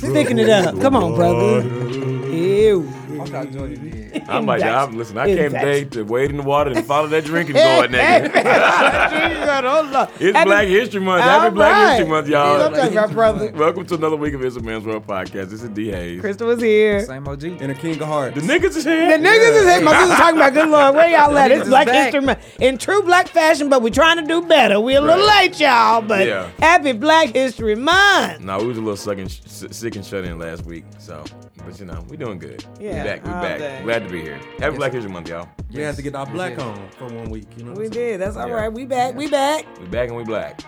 God's join in. Sticking it up. Come on, brother. water. Ew. I'm not joining in. I'm like, Infection. I'm, listen, I came today to wade in the water and follow that drinking going, nigga. It's Black History Month. Happy Black History Month, y'all. I'm talking about brother. Welcome to another week of It's a Man's World podcast. This is D. Hayes. Crystal was here. Same OG. and a king of hearts. The niggas is here. The niggas is here. My sister's talking about good lord. Where y'all at? It's Black back. History Month. In true black fashion, but we're trying to do better. We're a little Right. late, y'all. But Yeah. happy Black History Month. No, we was a little sick and, sick and shut in last week, so but you know we're doing good. Yeah, we back. We all back. day. Glad to be here. Happy Black History Month, y'all. We had to get our black on for one week. You know, We I'm saying? did. That's all Yeah. right. We back. We back. We back and we black.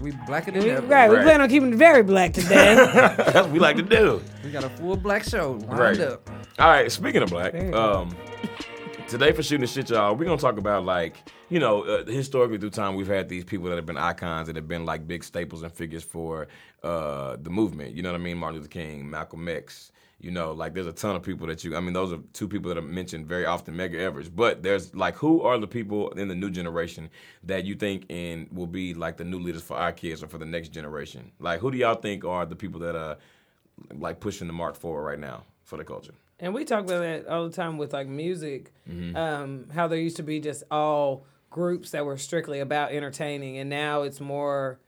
We blacker than We, ever. right. We plan on keeping it very black today. That's what we like to do. We got a full black show lined Right. up. All right. Speaking of black, There you go. um, today for shooting the shit, y'all, we're gonna talk about like you know uh, historically through time we've had these people that have been icons that have been like big staples and figures for uh, the movement. You know what I mean? Martin Luther King, Malcolm X. You know, like there's a ton of people that you. I mean, those are two people that are mentioned very often, Medgar Evers. But there's like, who are the people in the new generation that you think and will be like the new leaders for our kids or for the next generation? Like, who do y'all think are the people that are like pushing the mark forward right now for the culture? And we talk about that all the time with like music, Mm-hmm. um, how there used to be just all groups that were strictly about entertaining, and now it's more.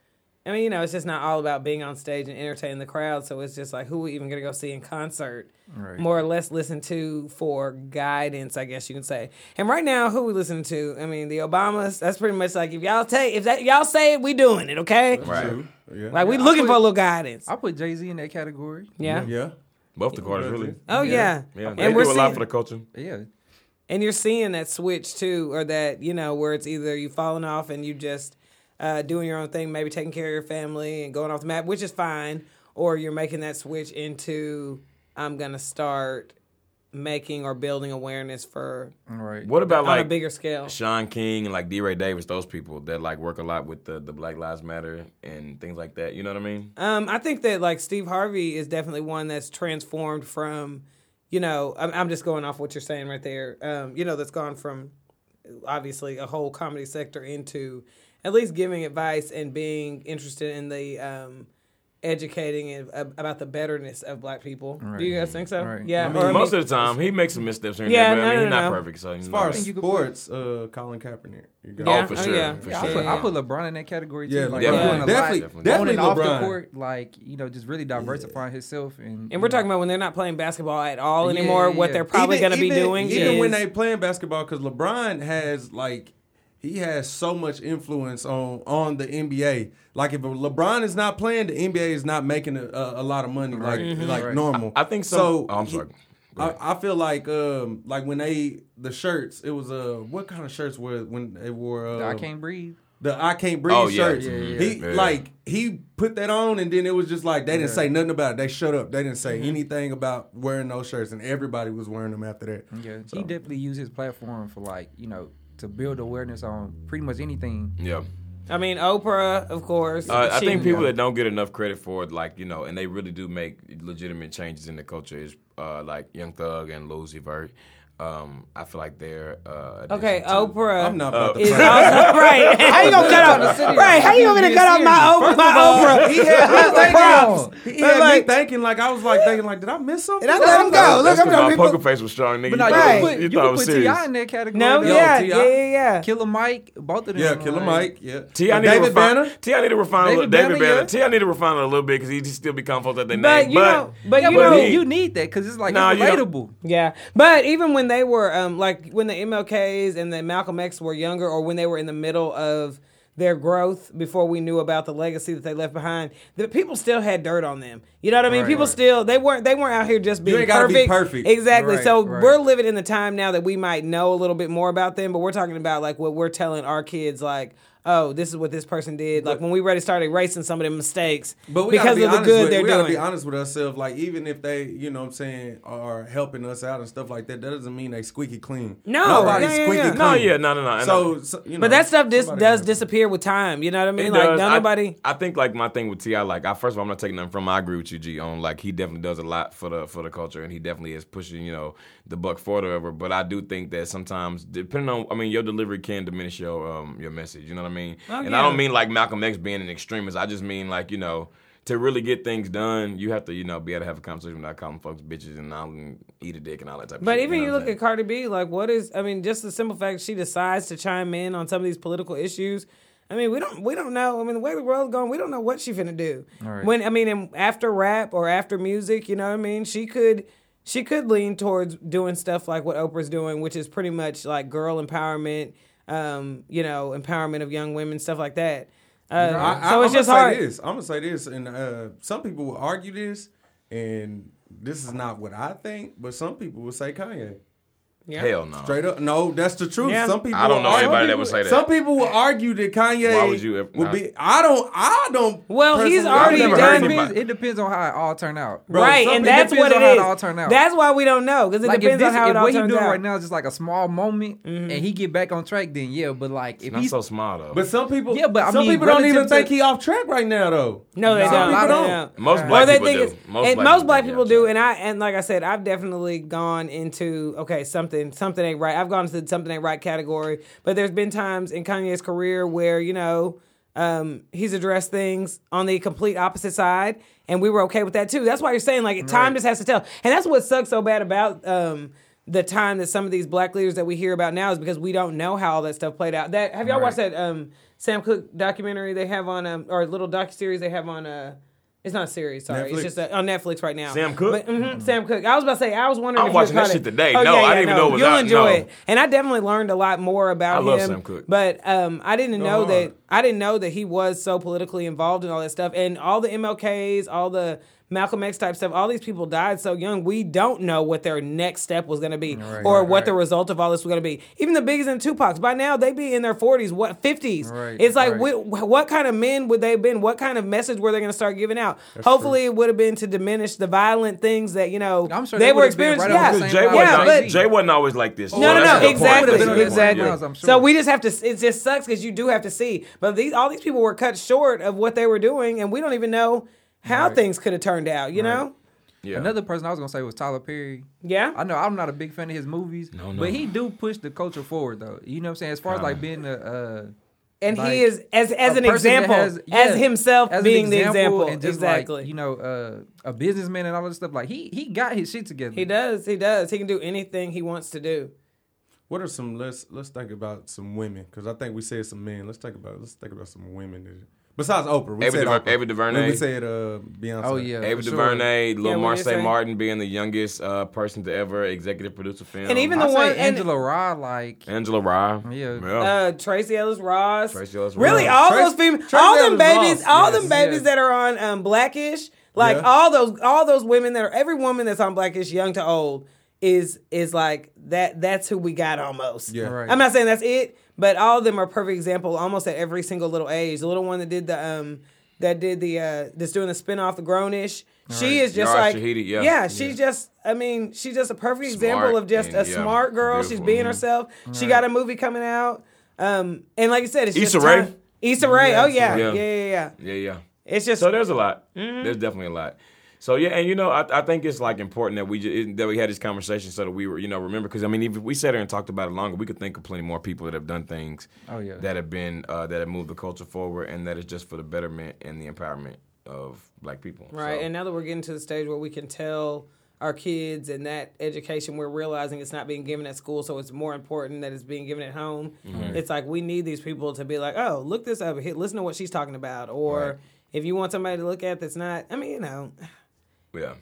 I mean, you know, it's just not all about being on stage and entertaining the crowd. So it's just like who are we even gonna go see in concert, Right. more or less listen to for guidance, I guess you can say. And right now, who we listen to? I mean, the Obamas. That's pretty much like if y'all take if that y'all say it, we doing it, okay? Right. Yeah. Like we Yeah, looking put- for a little guidance. I put Jay Z in that category. yeah. yeah. Both the Carters, really. Oh yeah. Yeah, And they we're do a lot for the culture. Yeah. And you're seeing that switch too, or that, you know, where it's either you falling off and you just uh, doing your own thing, maybe taking care of your family and going off the map, which is fine, or you're making that switch into I'm going to start making or building awareness for All right. What about like on a bigger scale. Shaun King and like D. Ray Davis, those people that like work a lot with the, the Black Lives Matter and things like that. You know what I mean? Um, I think that like Steve Harvey is definitely one that's transformed from, you know, I'm, I'm just going off what you're saying right there. Um, you know, that's gone from obviously a whole comedy sector into at least giving advice and being interested in the um, educating and, uh, about the betterness of black people. Do you guys think so? Right. Yeah. I mean, or, Most of the time, he makes some missteps here and Yeah, there, but I no, mean, no, he's not no. perfect. So As far as you could sports, uh, Colin Kaepernick. Yeah. oh, for Oh, sure, yeah. for Yeah, I sure. put, I put LeBron in that category too. Yeah, like, yeah. he's doing a definitely, lot definitely, on and off the court, like you know, just really diversifying himself. And and we're know, talking about when they're not playing basketball at all anymore. yeah, What yeah. they're probably going to be doing even is when they playing basketball, because LeBron has like he has so much influence on on the NBA. Like if LeBron is not playing, the NBA is not making a, a, a lot of money like Mm-hmm. like Right. normal. I think some- so. oh, I'm sorry. Go. I, I feel like um like when they the shirts it was uh what kind of shirts were when they wore uh, I can't breathe. the I can't breathe Oh, yeah. shirts. Yeah, yeah, He yeah. like he put that on and then it was just like they didn't Yeah. say nothing about it. They shut up. They didn't say Mm-hmm. anything about wearing those shirts and everybody was wearing them after that. Yeah, So- he definitely used his platform for like you know to build awareness on pretty much anything. Yeah. I mean, Oprah, of course. Uh, I think people that don't get enough credit for it, like, you know, and they really do make legitimate changes in the culture is uh, like Young Thug and Lil Uzi Vert. Um, I feel like they're uh, Okay, to- Oprah. I'm not about to is also right. How you gonna cut off? Right? How you gonna cut off my Oprah? My Oprah. He had me props. thinking, he had Like- me thinking like I was like thinking like did I miss something? And I let him go. Look, That's I'm 'cause gonna my people. poker face was strong, nigga. But no, you you thought, Right. was- put, you you thought it was put serious. T.I. in that category. No, though. yeah, yeah, yeah, yeah. Killer Mike, both of them. Yeah, Killer Mike. Yeah, T.I. need David to refine, Banner. T.I. need to refine. David David Banner, Banner. T.I. need to refine it a little bit because he just still be folks at their But name. you know, but you know, he- you need that because it's like Nah, it's you don't- relatable. Yeah, but even when they were um like when the MLKs and the Malcolm X were younger, or when they were in the middle of their growth before we knew about the legacy that they left behind, the people still had dirt on them. You know what I mean? Right, people right. still they weren't they weren't out here just being gotta be perfect. perfect. Exactly. Right, so we're living in the time now that we might know a little bit more about them, but we're talking about like what we're telling our kids like. Oh, this is what this person did. Like when we ready to start erasing some of the mistakes But we because gotta be of the honest good with, they're we gotta be honest with ourselves. Like even if they, you know, what I'm saying, are helping us out and stuff like that, that doesn't mean they squeaky clean. No, nobody's yeah, yeah, squeaky yeah. clean. no, yeah, no, no, no. So, so you know, But that stuff dis- does has- disappear with time. You know what I mean? It like, does. don't I- nobody. I, think like my thing with T.I., like I first of all, I'm not taking nothing from. him. I agree with you, G. On like he definitely does a lot for the for the culture, and he definitely is pushing you know the buck forward or whatever. But I do think that sometimes, depending on, I mean, your delivery can diminish your um your message. You know what I mean? Oh, and yeah. I don't mean like Malcolm X being an extremist. I just mean like you know. To really get things done, you have to, you know, be able to have a conversation without calling folks bitches and all and eat a dick and all that type of stuff. But shit. even know you look I'm at Cardi B, like what is? I mean, just the simple fact she decides to chime in on some of these political issues. I mean, we don't we don't know. I mean, the way the world's going, we don't know what she's gonna do. Right. When I mean, in, after rap or after music, you know what I mean? She could she could lean towards doing stuff like what Oprah's doing, which is pretty much like girl empowerment, um, you know, empowerment of young women, stuff like that. Uh, I, so it's I'm just gonna hard. Say this. I'm gonna say this, and uh, some people will argue this, and this is not what I think, but some people will say Kanye. Yeah. Hell no. Straight up, no, that's the truth. Yeah. Some people. I don't know argue- anybody that would say that. Some people will argue that Kanye Why would you ever- would be. I don't. I don't. Well, he's already it, done. depends, it depends on how it all turned out. Bro, right, some and people- that's it what depends it on how is. it all turned out. That's why we don't know because it Like depends this, on how it all what he turns doing out. right now is just like a small moment, mm-hmm. and he get back on track, then yeah. But like if Not he's so small though. But some people. Yeah, but I some mean, people don't even relative think he off track right now, though. No, they don't. a lot They of- don't. Most black people do. Most black people black think people he do, and I and like I said, I've definitely gone into okay something something ain't right. I've gone into something ain't right category, but there's been times in Kanye's career where you know um, he's addressed things on the complete opposite side, and we were okay with that too. That's why you're saying like time just has to tell, and that's what sucks so bad about. Um, the time that some of these black leaders that we hear about now is because we don't know how all that stuff played out. That have y'all watched that um, Sam Cooke documentary they have on um, or little docu series they have on uh, it's not a series, sorry. Netflix? It's just uh, on Netflix right now. Sam Cooke. But, mhm, Sam Cooke. I was about to say, I was wondering I'm if you watching that shit it. today. Oh, No, yeah, I didn't even know it was You'll out. enjoy No. it. And I definitely learned a lot more about I love him. Sam Cooke. But um, I didn't know hard. that I didn't know that he was so politically involved in all that stuff. And all the MLKs, all the Malcolm X type stuff, all these people died so young. We don't know what their next step was going to be Right, or right, what the result of all this was going to be. Even the biggest and Tupacs, by now they be in their 40s, what 50s. Right, it's like right. wh- what kind of men would they have been? What kind of message were they going to start giving out? Hopefully, it would have been to diminish the violent things that you know I'm sure they they were experiencing. right yeah, the Because same Jay, line Yeah, wasn't, but- Jay wasn't always like this. no, no, no, a good point. exactly, That's a good point. exactly. Yeah. Miles, I'm sure. So we just have to. It just sucks because you do have to see. But these, all these people were cut short of what they were doing, and we don't even know how Right. things could have turned out. You know? Yeah. Another person I was gonna say was Tyler Perry. Yeah. I know I'm not a big fan of his movies, No, no. but he do push the culture forward though. You know what I'm saying? As far as like being a uh, And like, he is as as an example, has- as himself as an being the example. and just like, exactly. you know, uh, a businessman and all this stuff. Like he he got his shit together. he does. He does. He can do anything he wants to do. What are some? Let's let's think about some women because I think we said some men. Let's think about let's think about some women. That, besides Oprah, we Ava said Duver- Oprah. Ava DuVernay. We said uh, Beyonce. Oh yeah, Ava for sure. DuVernay, Lil Yeah, Marsai? Martin being the youngest uh, person to ever executive produce a film. And even the say one- and- Angela Rye, like Angela Rye. Yeah. Uh, Tracee Ellis Ross. Tracee Ellis Really, all Trace- those females, Tracee all them Ellis babies, Ross, all yes, them babies yes. that are on um, Blackish, like Yeah. all those, all those women that are every woman that's on Blackish, young to old, is is like that. That's who we got almost. Yeah. Right. I'm not saying that's it, but all of them are perfect example, almost at every single little age. The little one that did the um that did the uh that's doing the spinoff, the Grownish. She is just Yara like Shahidi, yeah. she's just I mean, she's just a perfect example of just and, a yeah, smart girl. She's beautiful. being Mhm. herself. She got a movie coming out. Um and like you said, it's Issa just Rae? Issa Rae. Yeah, oh Issa yeah. Rae. yeah. Yeah, yeah, Yeah, yeah. It's just So there's a lot. Mm-hmm. There's definitely a lot. So yeah, and you know, I, I think it's like important that we just, that we had this conversation so that we were, you know, remember because I mean, if we sat here and talked about it longer, we could think of plenty more people that have done things Oh, yeah. that have been uh, that have moved the culture forward, and that is just for the betterment and the empowerment of black people. Right. So- And now that we're getting to the stage where we can tell our kids and that education, we're realizing it's not being given at school, so it's more important that it's being given at home. Mm-hmm. It's like we need these people to be like, oh, look this up, listen to what she's talking about. Or Right. if you want somebody to look at that's not, I mean, you know, yeah.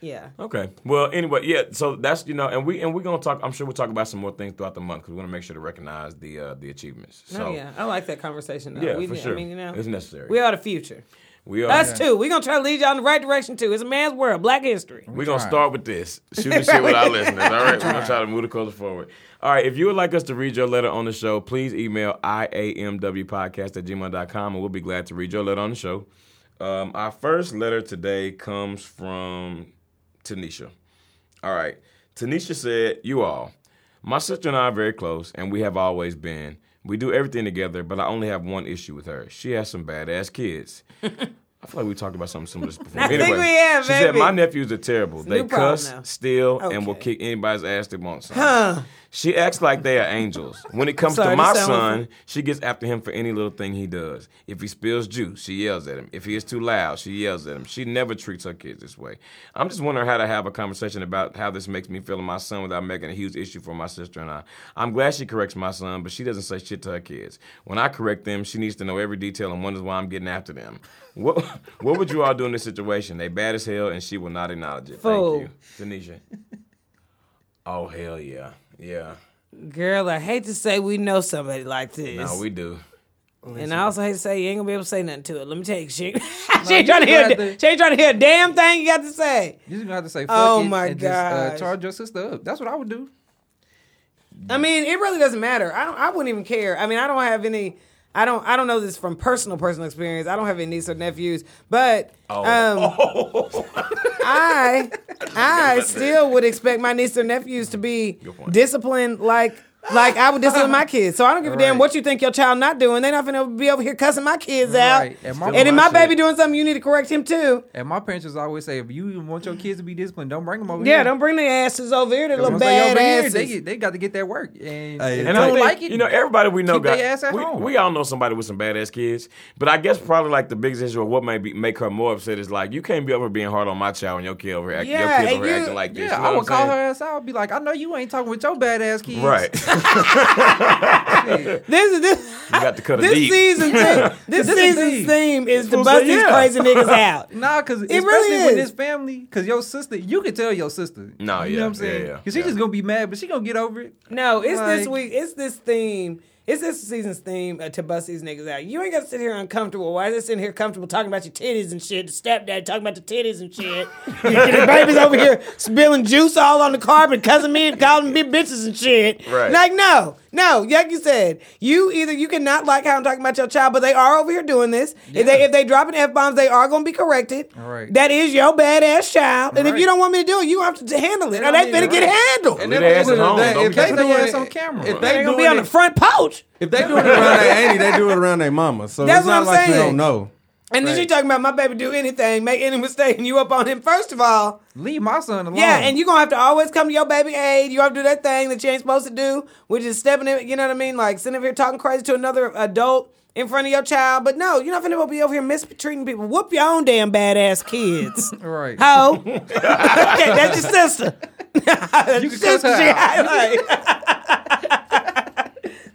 yeah. Okay. Well, anyway, yeah. So that's you know, and we and we're gonna talk. I'm sure we'll talk about some more things throughout the month because we want to make sure to recognize the uh, the achievements. So oh, yeah. I like that conversation, though. yeah, we, for sure. I mean, you know, it's necessary. we are the future. we are. Us too. We're going to try to lead y'all in the right direction, too. It's a man's world, black history. We're gonna start with this. Shoot the shit with our listeners. All right. We're gonna try to move the culture forward. All right. If you would like us to read your letter on the show, please email iamwpodcast at gmail.com and we'll be glad to read your letter on the show. Um, our first letter today comes from Tanisha. All right. Tanisha said, You all, my sister and I are very close, and we have always been. We do everything together, but I only have one issue with her. She has some badass kids. I feel like we talked about something similar this before. I think we have, she said. My nephews are terrible. They cuss, now. steal, and will kick anybody's ass they want some. She acts like they are angels. When it comes to my son, she gets after him for any little thing he does. If he spills juice, she yells at him. If he is too loud, she yells at him. She never treats her kids this way. I'm just wondering how to have a conversation about how this makes me feel in my son without making a huge issue for my sister and I. I'm glad she corrects my son, but she doesn't say shit to her kids. When I correct them, she needs to know every detail and wonders why I'm getting after them. What what would you all do in this situation? They bad as hell and she will not acknowledge it. Fool. Thank you. Tanisha. Oh hell yeah. Yeah. Girl, I hate to say we know somebody like this. No, we do. and I also hate to say you ain't gonna be able to say nothing to it. Let me tell you, she, she ain't trying to hear. to- She ain't trying to hear a damn thing you got to say. You just gonna have to say fuck Oh it my and just uh, charge your sister up. That's what I would do. I mean, it really doesn't matter. I don't, I wouldn't even care. I mean, I don't have any. I don't. I don't know this from personal personal experience. I don't have any nieces or nephews, but Oh. um, I I still would expect my nieces or nephews to be disciplined like. Like I would discipline my kids, so I don't give a damn what you think your child not doing. They're not gonna be over here cussing my kids out. Right. And my- And if my shit. baby doing something, you need to correct him too. And my parents just always say, if you want your kids to be disciplined, don't bring them over here. Yeah, here. don't bring their asses over here. They're little Once bad over here, asses. they, they got to get that work. And Hey, And I don't think, like it, you know, everybody we know keep got. ass at we, home. we all know somebody with some badass kids, but I guess probably like the biggest issue of what may be, make her more upset is like you can't be over being hard on my child when your kid over here, Yeah, your kids and over you- acting like this. yeah, you know I what would I'm call her ass out. I'd be like, I know you ain't talking with your badass kids. Right, This is this. you got to cut a This deep. season, theme, this This is season's deep. theme is to Fool bust said, these yeah. crazy niggas out. Nah, cause especially really with is. this family, cause your sister, you can tell your sister. No, you yeah, know what I'm saying? yeah, yeah, Cause she yeah. just gonna be mad, but she gonna get over it. No, it's this Like- week. It's this theme. It's this season's theme uh, to bust these niggas out. You ain't got to sit here uncomfortable. Why is it sitting here comfortable talking about your titties and shit? The stepdad talking about the titties and shit. the baby's over here spilling juice all on the carpet, cussing me and calling me bitches and shit. Right. Like, no, no. Like you said, you either you cannot like how I'm talking about your child, but they are over here doing this. If they if they dropping f bombs, they are going to be corrected. All right. That is your badass child, and if you don't want me to do it, you have to handle it. Or they need finna get handled. And Leave at the their ass at home. the day, Don't if they putting their doing ass it- on camera. if They they gonna be on the front porch. If they doing it around their auntie, they do it around their mama. So That's it's what not I'm like you don't know. And then she talking about my baby do anything, make any mistake, and you up on him. First of all, Leave my son alone. yeah, and you're gonna have to always come to your baby aid. You have to do that thing that you ain't supposed to do, which is stepping in. You know what I mean? Like sitting up here talking crazy to another adult in front of your child. But no, you're not finna be over here mistreating people. Whoop your own damn badass kids. right. Ho. okay, that's your sister. You your can sister. She out.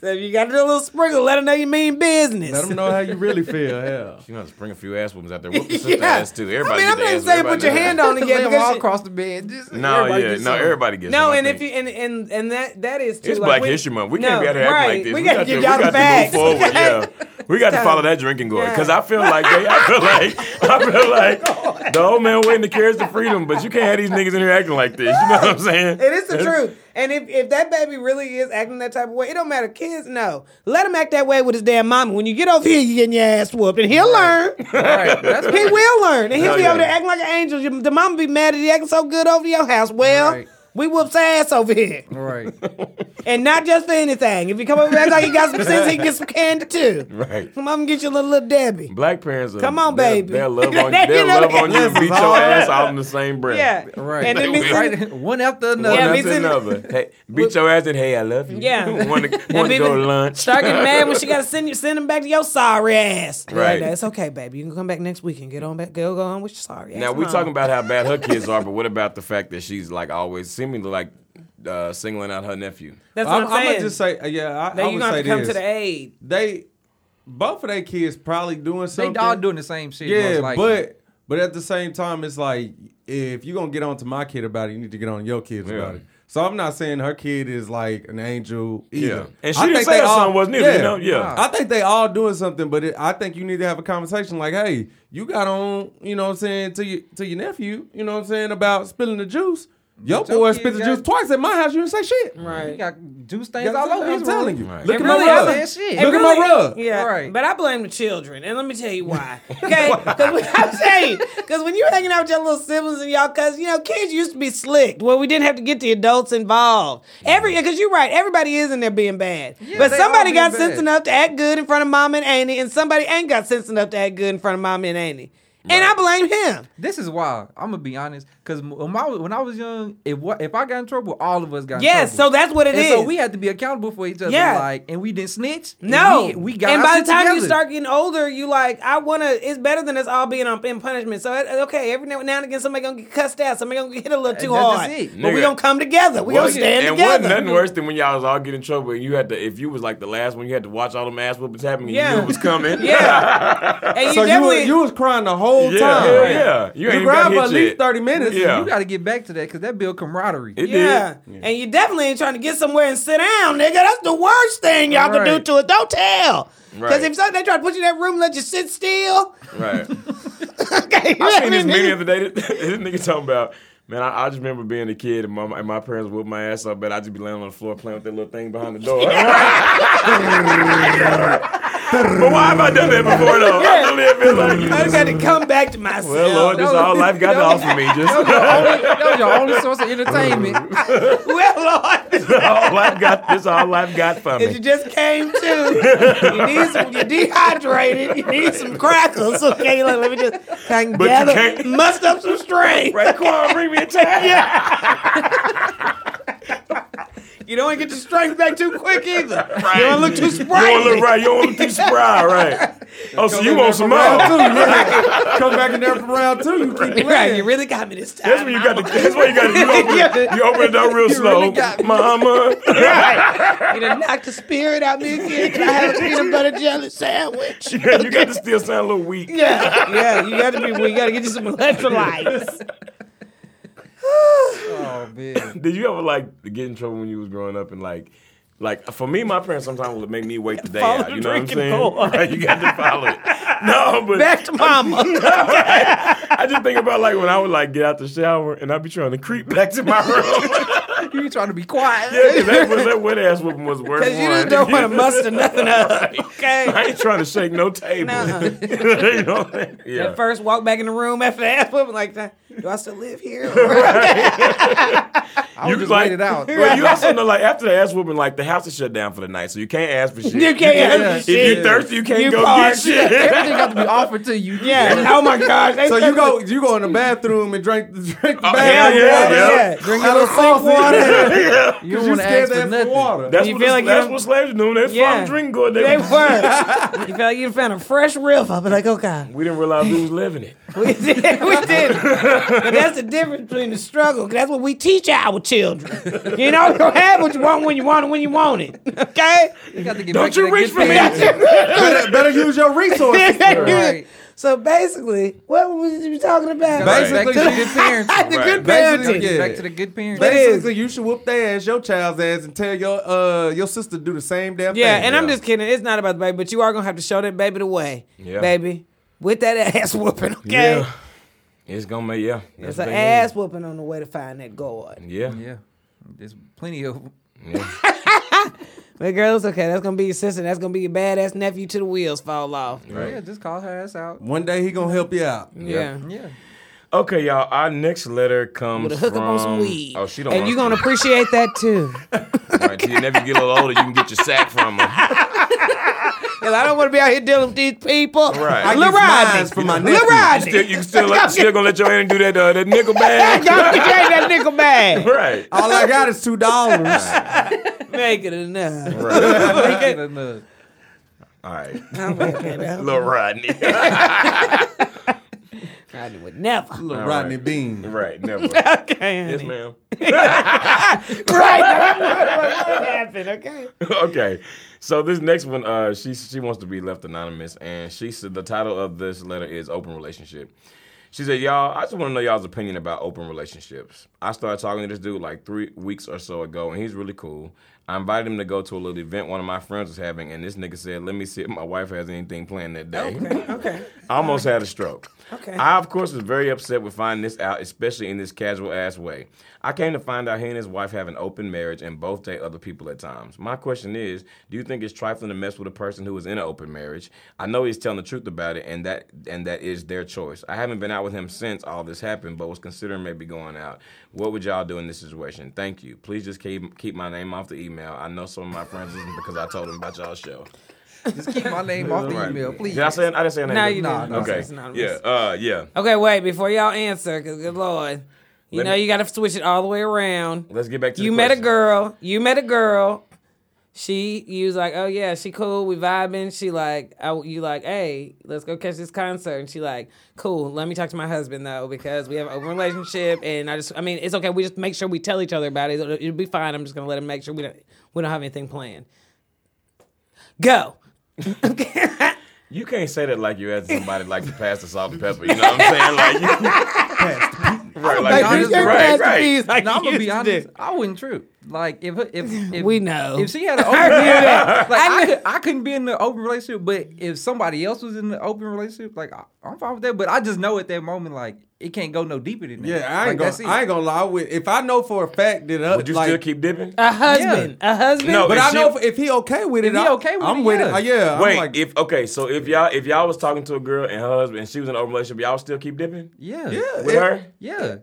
Highlight. so if you got to do a little sprinkle, let them know you mean business. Let them know how you really feel. Hell. You know, to bring a few ass whoopings out there. Whoop your sister Yeah. ass too. Everybody I mean, I'm not saying put your hand on it Lay yet them all across the bed. Just No, everybody yeah, gets no, some. everybody gets. No, some, and if you and and and that that is too. It's like, Black we- History Month. We no, can't be out here acting right. like this. We, got gotta to, give y'all got the facts. move forward. Yeah. We got to follow that drinking gourd because I feel like I feel like I feel like the old man waiting to carry the freedom, but you can't have these niggas in here acting like this. You know what I'm saying? It is the truth. And if, if that baby really is acting that type of way, it don't matter. Kids, no. Let him act that way with his damn mama. When you get over here, you getting your ass whooped. And he'll learn. Right. That's He will learn. And he'll Hell be yeah. over there acting like an angel. The mama be mad at you acting so good over your house. Well, Right. We whoops ass over here. Right. And not just for anything. If you come over here act like he got some sense, he can get some candy too. Right. Come on and get your little, little Debbie. Black parents are, Come on, they'll- baby. They'll love on, You they'll love on you and beat your ass out in the same breath. Yeah. Right. And then They me will. right. One after another. Yeah, One after another. Hey, beat your ass and hey, I love you. Yeah. want to, want to go to lunch. Start getting mad when she got to send you, send him back to your sorry ass. Right. Like, it's okay, baby. You can come back next week and get on back. Go, go on with your sorry ass. Now we mom. talking about how bad her kids are, but what about the fact that she's like always seemingly like uh, singling out her nephew? That's what I'm, I'm, I'm saying. gonna just say, uh, yeah, I, Then I you would gonna say have to come this. to the aid. They, both of their kids probably doing something. They something. all doing the same shit. Yeah, most but but at the same time, it's like if you're gonna get on to my kid about it, you need to get on your kids Yeah. about it. So I'm not saying her kid is like an angel either. Yeah. And she I didn't think say they her all- son wasn't either, you know? Yeah. I think they all doing something, but it, I think you need to have a conversation like, hey, you got on, you know what I'm saying, to your to your nephew, you know what I'm saying, about spilling the juice. Your But your boy spit the got- juice twice at my house. You didn't say shit. Right. You got juice stains all what over I'm telling room. you. Right. Look It at really my rug. is. Shit. It Look at my rug. Yeah, Right. but I blame the children, and let me tell you why. Okay, because I'm saying, because when you're hanging out with your little siblings and y'all cousins, you know, kids used to be slick. Well, we didn't have to get the adults involved. Every because you're right, everybody is in there being bad, but somebody got being sense bad. enough to act good in front of mom and Annie, and somebody ain't got sense enough to act good in front of mom and Annie. And I blame him. This is why I'm gonna be honest, because when I was when I was young, if what if I got in trouble, all of us got in Yes, so that's what it and is. so we had to be accountable for each other. Yeah. like, and we didn't snitch. No, we, we got and by the shit time you start getting older, you like I want to. It's better than us all being on in punishment. So okay, every now now and again, somebody gonna get cussed out. Somebody gonna get hit a little too that's hard. it. But we Nigga. gonna come together. We gonna stand and together. wasn't nothing worse than when y'all was all getting in trouble and you had to if you was like the last one you had to watch all them ass whoopings happening and Yeah. you knew it was coming. Yeah, and you So you was, you was crying the whole yeah, time. hell yeah. You You, ain't cried for at least yet. thirty minutes. Yeah. You got to get back to that because that build camaraderie. It yeah. did. and you definitely ain't trying to get somewhere and sit down, nigga. That's the worst thing y'all can do to it. Don't tell. Because Right. if something they try to put you in that room and let you sit still, Right. okay. I seen this meme the other day. This nigga talking about, man, I, I just remember being a kid and my, and my parents whooped my ass up, but I'd just be laying on the floor playing with that little thing behind the door. But why have I done that before, though? I really feel like, I just had to come back to myself. well, Lord, this all life got to offer me. Just That was, your only, that was your only source of entertainment. well, Lord. all life got. This all life got for If you just came to, you need some, you're dehydrated, you need some crackers, okay? Let, let me just kind of But you gather, can't- must up some strength. Right, Quan, bring me a towel. You don't want to get your strength back too quick either. Right. You don't look too spry. You don't look sprightly. right. You don't look too spry, right? Oh, so you want some more? round Come back in there for round two. You keep Right, playing. you really got me this time. That's when you got the. That's why you got. You open. You open the door real slow, really got me. Mama. right. You done knocked the spirit out me again. Can I have a peanut butter jelly sandwich? Yeah, you got to still sound a little weak. Yeah, yeah. You got to be. We got to get you some electrolytes. Oh man. Did you ever like get in trouble when you was growing up and like, like for me, my parents sometimes would make me wait the day Follow out. You know what I'm saying? Right, you got to follow it. No, but Back to mama. I just think about like when I would like get out the shower and I'd be trying to creep back to my room. You trying to be quiet. yeah, 'cause that was that wet ass whooping was worth Because you one. just don't want to muster nothing up. Okay. I ain't trying to shake no table. Nuh-uh. you know what I'm saying? Yeah. At first, walk back in the room after the ass whooping, like, do I still live here? I would just like- wait it out. Well, you also know, like after the ass whooping, like the house is shut down for the night, so you can't ask for shit. you can't have Yeah. the If shit. you thirsty, you can't You go park. get shit. Everything got to be offered to you. Yeah. Oh my gosh. They So you go, you go in the bathroom and drink, the drink the Oh, bathroom yeah, water. yeah, yeah. Drink Out of little sink water. Yeah. You don't You want to scared ask for that for nothing. water. That's You what feel like you that's don't- what slaves do. They Yeah. farm drink good. They, They were. you felt like you found a fresh river. I'll be like, oh, okay. We didn't realize we was living it. We did. We did. But that's the difference between the struggle. 'cause that's what we teach our children. You know, you don't have what you want when you want it when you want it. Okay? You got to get Don't back you that reach for me. parenting. better, better use your resources. Right. So basically, what was you talking about? Back Basically- to the good parenting. the Right. good Basically, parenting. yeah. Back to the good parenting. But it is. Basically, you should whoop their ass, your child's ass, and tell your uh your sister to do the same damn thing. Yeah, and I'm just kidding. It's not about the baby, but you are gonna have to show that baby the way, Yeah. baby, with that ass whooping. Okay, Yeah. It's gonna make yeah. It's an ass whooping on the way to find that God. Yeah. Yeah. There's plenty of yeah. But girl, it's okay, that's gonna be your sister. That's gonna be your badass nephew to the wheels fall off. Yeah, just call her ass out. One day he gonna help you out. Yeah. Yeah. Okay, y'all. Our next letter comes With a hook from. up on some weed. Oh, she don't. and you're gonna appreciate that too. Right, till your nephew get a little older, you can get your sack from him. Cause I don't want to be out here dealing with these people. Right. I Lil Rodney. mines for my Lil nephew. Rodney. Still, you can still, let, still gonna let your aunt do that uh, that nickel bag. Don't you take that nickel bag. right. All I got is two dollars. Make it enough. Right. Get enough. All right. I'm okay, Rodney. Rodney would never. Little All Rodney right. Bean. right. Never. Okay, Yes, ma'am. Right. That's what, what happened. Okay. okay. So this next one, uh, she she wants to be left anonymous, and she said the title of this letter is "Open Relationship." She said, "Y'all, I just want to know y'all's opinion about open relationships. I started talking to this dude like three weeks or so ago, and he's really cool. I invited him to go to a little event one of my friends was having, and this nigga said, "Let me see if my wife has anything planned that day." Okay. Okay. I almost had a stroke. Okay. I, of course, was very upset with finding this out, especially in this casual ass way. I came to find out he and his wife have an open marriage and both date other people at times. My question is, do you think it's trifling to mess with a person who is in an open marriage? I know he's telling the truth about it, and that and that is their choice. I haven't been out with him since all this happened, but was considering maybe going out. What would y'all do in this situation? Thank you. Please just keep keep my name off the email. I know some of my friends listen because I told them about y'all's show. Just keep my name off the Right. email, please. Did I say? I didn't say her name. No, you didn't. no. Okay. It's. Yeah. Uh. Yeah. Okay, wait before y'all answer, because good lord, you Let know me- you got to switch it all the way around. Let's get back to You the met a girl. You met a girl. She, you was like, oh yeah, she cool. We vibing. She like, I, you like, hey, let's go catch this concert. And she like, cool. Let me talk to my husband though because we have an open relationship. And I just, I mean, it's okay. We just make sure we tell each other about it. It'll, it'll be fine. I'm just gonna let him make sure we don't, we don't have anything planned. Go. You can't say that like you're asking somebody like to pass the salt and pepper. You know what I'm saying? Like, you, right? Like, Like, you- you right, pass the right. peas like No, I'm gonna be honest. do. I wouldn't trip. Like if if if We know. if she had an open relationship, like I I, could, I couldn't be in the open relationship, but if somebody else was in the open relationship, like I, I'm fine with that. But I just know at that moment, like it can't go no deeper than that. Yeah, I ain't that's gonna. it. I ain't gonna lie with. If I know for a fact that, uh, Would you like, still keep dipping? A husband. A husband. No, but I she- know if, if he okay with it, If he okay with I'm it, with yeah. it. Uh, yeah, I'm Wait, like, if okay, so if y'all if y'all was talking to a girl and her husband and she was in an open relationship, y'all still keep dipping Yeah, yeah, with if- her? yeah.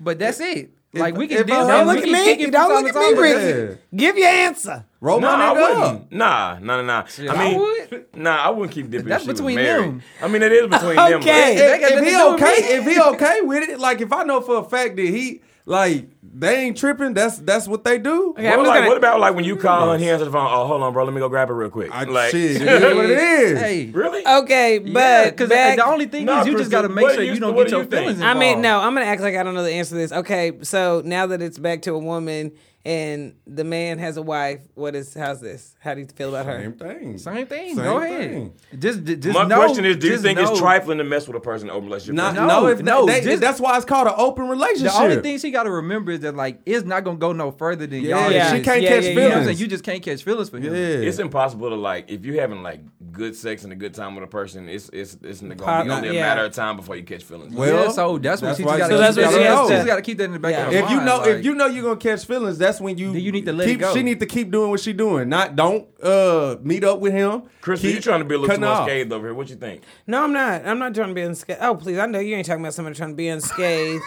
But that's it. Like we can if deal. Don't look at me. Don't look at me, time, Ricky. Give your answer. roll No, my I nigga up. wouldn't. Nah, nah, nah, nah. Shit, I I mean, would. nah, I wouldn't keep dipping. That's if she between married. them. I mean, it is between them. but- Okay. That If, if he to do with okay, if he okay with it, like if I know for a fact that he like they ain't tripping, that's that's what they do. Okay, I'm Well, like, gonna- what about like when you call her and he answers the phone? Oh, hold on, bro. Let me go grab it real quick. I, like, shit, it is what it is. Hey, really? Okay, but yeah, because back- the only thing Nah, is you just got to make sure you- you don't get do your you think? feelings I mean, no, I'm gonna act like I don't know the answer to this. Okay, so now that it's back to a woman and the man has a wife, what is how's this? How do you feel about her? Same thing. Same thing. Same Go ahead. thing. Just, just My know- question is, do you think know- it's trifling to mess with a person in an open relationship? Not, No, no, if no, they, just- that's why it's called an open relationship. The only thing she got to remember is that like it's not gonna go no further than yeah, y'all. Yeah. she can't Yeah, catch yeah, You know what feelings. saying? You just can't catch feelings for him. yeah, It's impossible to like if you're having like good sex and a good time with a person. It's it's it's gonna be Pop- only a yeah. matter of time before you catch feelings. Well, yeah, so that's what that's she why- just got So to. that's what she has to- She's got to keep that in the back of her if you know if you know you're gonna catch feelings, that's when you Then you need to let it keep, go. She need to keep doing what she doing. Not don't uh meet up with him. Chris, keep you trying to be a little too cutting off. scathed over here? What you think? No, I'm not. I'm not trying to be unscathed. Oh, please. I know you ain't talking about somebody trying to be unscathed.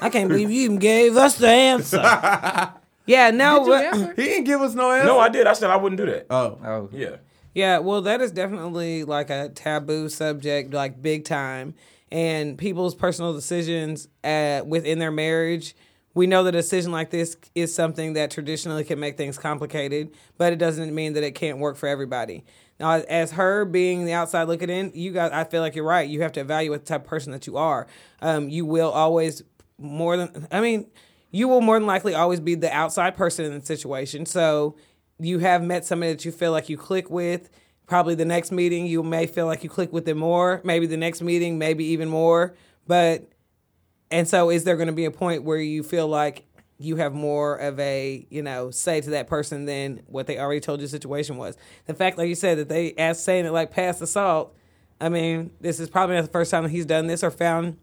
I can't believe you even gave us the answer. yeah, no. Did you? He didn't give us no answer. No, I did. I said I wouldn't do that. Oh, Oh, yeah. Yeah, well, that is definitely like a taboo subject, like big time. And people's personal decisions uh, within their marriage, we know that a decision like this is something that traditionally can make things complicated, but it doesn't mean that it can't work for everybody. Now, as her being the outside looking in, you guys, I feel like you're right. You have to evaluate the type of person that you are. Um, you will always more than, I mean, you will more than likely always be the outside person in the situation. So you have met somebody that you feel like you click with. Probably the next meeting, you may feel like you click with them more. Maybe the next meeting, maybe even more. But, and so is there going to be a point where you feel like you have more of a, you know, say to that person than what they already told your situation was? The fact, like you said, that they asked saying it like past the salt. I mean, this is probably not the first time that he's done this or found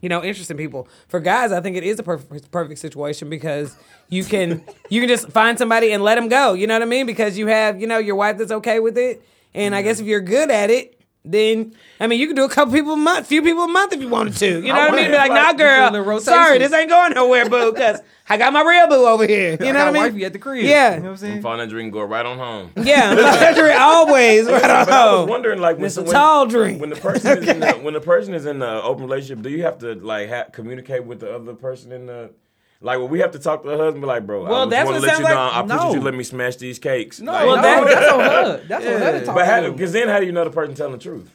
you know, interesting people. For guys, I think it is a perfect perfect situation because you can you can just find somebody and let them go. You know what I mean? Because you have you know your wife that's okay with it, and I guess if you're good at it, then I mean you can do a couple people a month, few people a month if you wanted to. You know what I mean? Be like, nah, You do a little girl, sorry, this ain't going nowhere, boo, because I got my real boo over here. You I know got what I mean? wifey at the crib. Yeah. you know what I'm saying. Find that drink, go right on home. Yeah, always right on But I was wondering, like, when, It's a when- tall drink. when the person is in the, when the person is in the open relationship, do you have to like ha- communicate with the other person in the like? Well, we have to talk to the husband, like, bro, Well, I that's want to let you sounds know, like. I appreciate you No. let me smash these cakes. No, Like, Well, no, that- that's on her. That's on her to Yeah. talk but. Because then, how do you know the person telling the truth?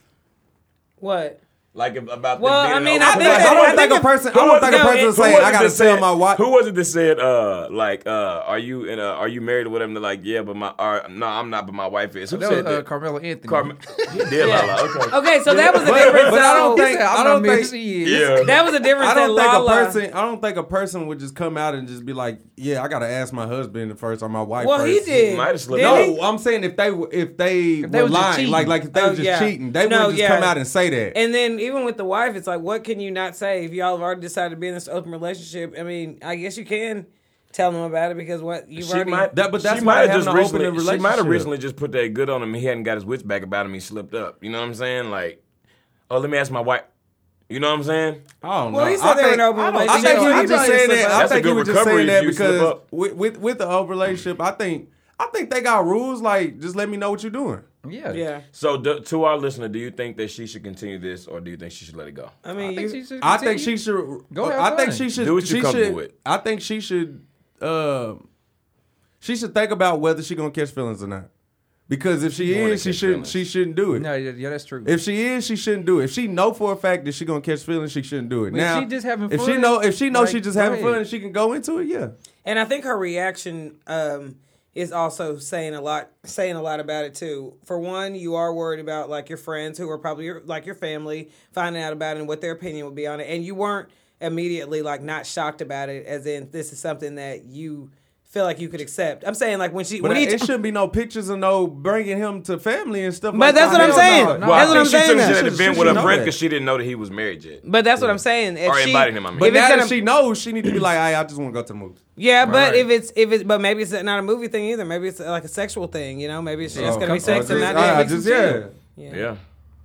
What? Like if, about Well, them I being mean, I open think I don't I think think a person. I don't think a person it- will say, "I gotta that tell said- my wife." Who was it that said, uh, like, uh, are you in a, are you married or whatever? And they're like, yeah, but my, or, no, I'm not, but my wife is. Who That was said uh, that? Carmelo Anthony. Carmen. He did, Lala. Okay. Okay, so that was a But- difference. but I don't think- I don't think- She is. Yeah. that was a difference. I don't that think a person. I don't think a person would just come out and just be like, "Yeah, I gotta ask my husband first or my wife Well, first. he did. Might have slipped Did up. he? No, I'm saying if they were- if they, they were lying, like like if they were just cheating, they No, would just come out and say that. And then even with the wife, it's like, what can you not say if y'all have already decided to be in this open relationship? I mean, I guess you can tell them about it because what you've She already. might, That- but that's she might have just having recently. She might have relationship. recently just put that good on him. He hadn't got his wits back about him. He slipped up. You know what I'm saying? Like, oh, let me ask my wife. You know what I'm saying? I don't Well, know. he said I they were in think- open I don't- I think so he he was just saying that. up. I That's a think he good was just saying that because with, with with the open relationship, I think I think they got rules like just let me know what you're doing. Yeah. Yeah. So do, to our listener, do you think that she should continue this, or do you think she should let it go? I mean, I mean, think you, she should. I think she should. Go have I think fun. she should. Do what she you're comfortable should, with. I think she should. Uh, she should think about whether she gonna catch feelings or not. Because if she More than is, she shouldn't. feelings. She shouldn't do it. No, yeah, yeah, that's true. If she is, she shouldn't do it. If she know for a fact that she gonna catch feelings, she shouldn't do it. But if she just having fun, if she know, if she know like, she just having ahead. fun and she can go into it, yeah. and I think her reaction um, is also saying a lot, saying a lot about it too. For one, you are worried about like your friends who are probably your, like your family finding out about it and what their opinion would be on it, and you weren't immediately like not shocked about it, as in this is something that you feel like you could accept. I'm saying like when she But when he it shouldn't be no pictures of no bringing him to family and stuff. But like that's that. what I'm Hell saying. no. No, Well, That's I what I'm she saying. took it to She that should- event she with her know friend that. because she didn't know that he was married yet. But that's what I'm saying. If Or she, invited him, I mean. But if it's now gonna- she knows, she need to be like, "Hey, I just want to go to the movie." Yeah, but Right. if it's if it's but maybe it's not a movie thing either. Maybe it's like a sexual thing. You know, maybe it's just Oh, gonna be sex and not that. just yeah. Yeah. Yeah.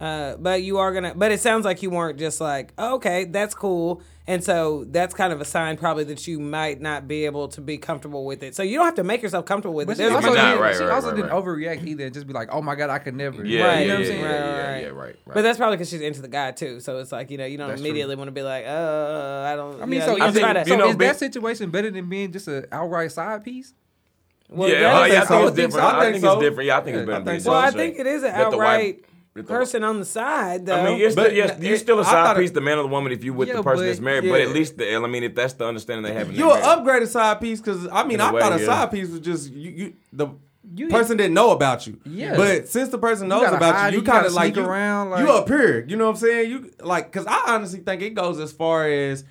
Uh, but you are gonna. But it sounds like you weren't just like, oh, okay, that's cool. And so that's kind of a sign, probably, that you might not be able to be comfortable with it. So you don't have to make yourself comfortable with But it. she also, Nah, didn't, right, she right, also right, didn't right. overreact either. and Just be like, "Oh my god, I could never." Yeah, Right. yeah, You know what I'm yeah, saying? yeah, Right, yeah, right. right, right. But that's probably because she's into the guy too. So it's like you know you don't That's immediately want to be like, uh, I don't. I mean, you so, you is, try to. so you know, is big- that situation better than being just an outright side piece? well, yeah, that oh, is- yeah, I so. think I it's think different. so. I I think think so. it's different. Yeah, I think it's better I think so. well, I think it is an That the wife- outright that the- person on the side, though. I mean, it's But still, yes, you're still a side thought it- piece, the man or the woman, if you with Yeah, the person but- that's married. But at least, the, I mean, if that's the understanding they have in You their an marriage. upgraded side piece because I mean In a I way, thought a yeah. side piece was just you, you the You- person didn't know about you. Yeah. But since the person knows gotta about hide you, you you kind of like sneak you, around, like- you up here. You know what I'm saying? You like because I honestly think it goes as far as.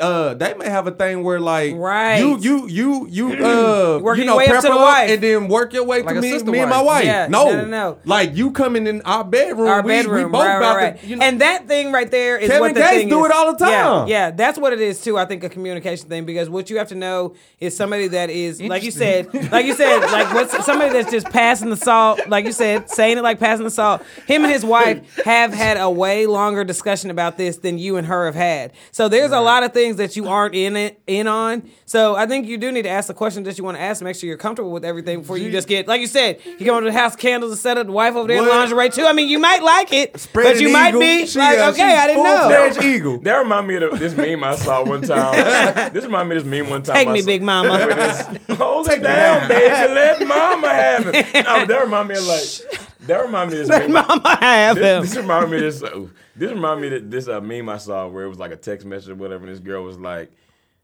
Uh, they may have a thing where like Right. you you you you uh Work you your know way up prep to the wife. and then work your way Like to a me, sister me and my wife. wife. Yeah, no, no, no, no. like you coming in our bedroom. our we, bedroom, we both right, about right, right. to you know. and that thing right there is Kevin what the Gates thing do is. it all the time. yeah, that's what it is too. I think a communication thing because what you have to know is somebody that is like you said, like you said, like what's somebody that's just passing the salt, like you said, saying it like passing the salt. Him and his wife have had a way longer discussion about this than you and her have had. So there's a lot of things that you aren't in it in on. So I think you do need to ask the questions that you want to ask make sure you're comfortable with everything before you just get like you said, you come over to the house candles and set up the wife over there in What? lingerie too. I mean, you might like it, but Spreading you might eagle. be She, like, okay, I didn't know. full-fledged eagle. That remind me of the, this meme I saw one time. this remind me of this meme one time. Take I me, saw- big mama. Where this- Hold it down, baby. Let mama have it. No, oh, that remind me of like. That remind me of this meme. Mama have This, him. this remind me of this. Uh, this remind me of this uh, meme I saw where it was like a text message or whatever. And this girl was like,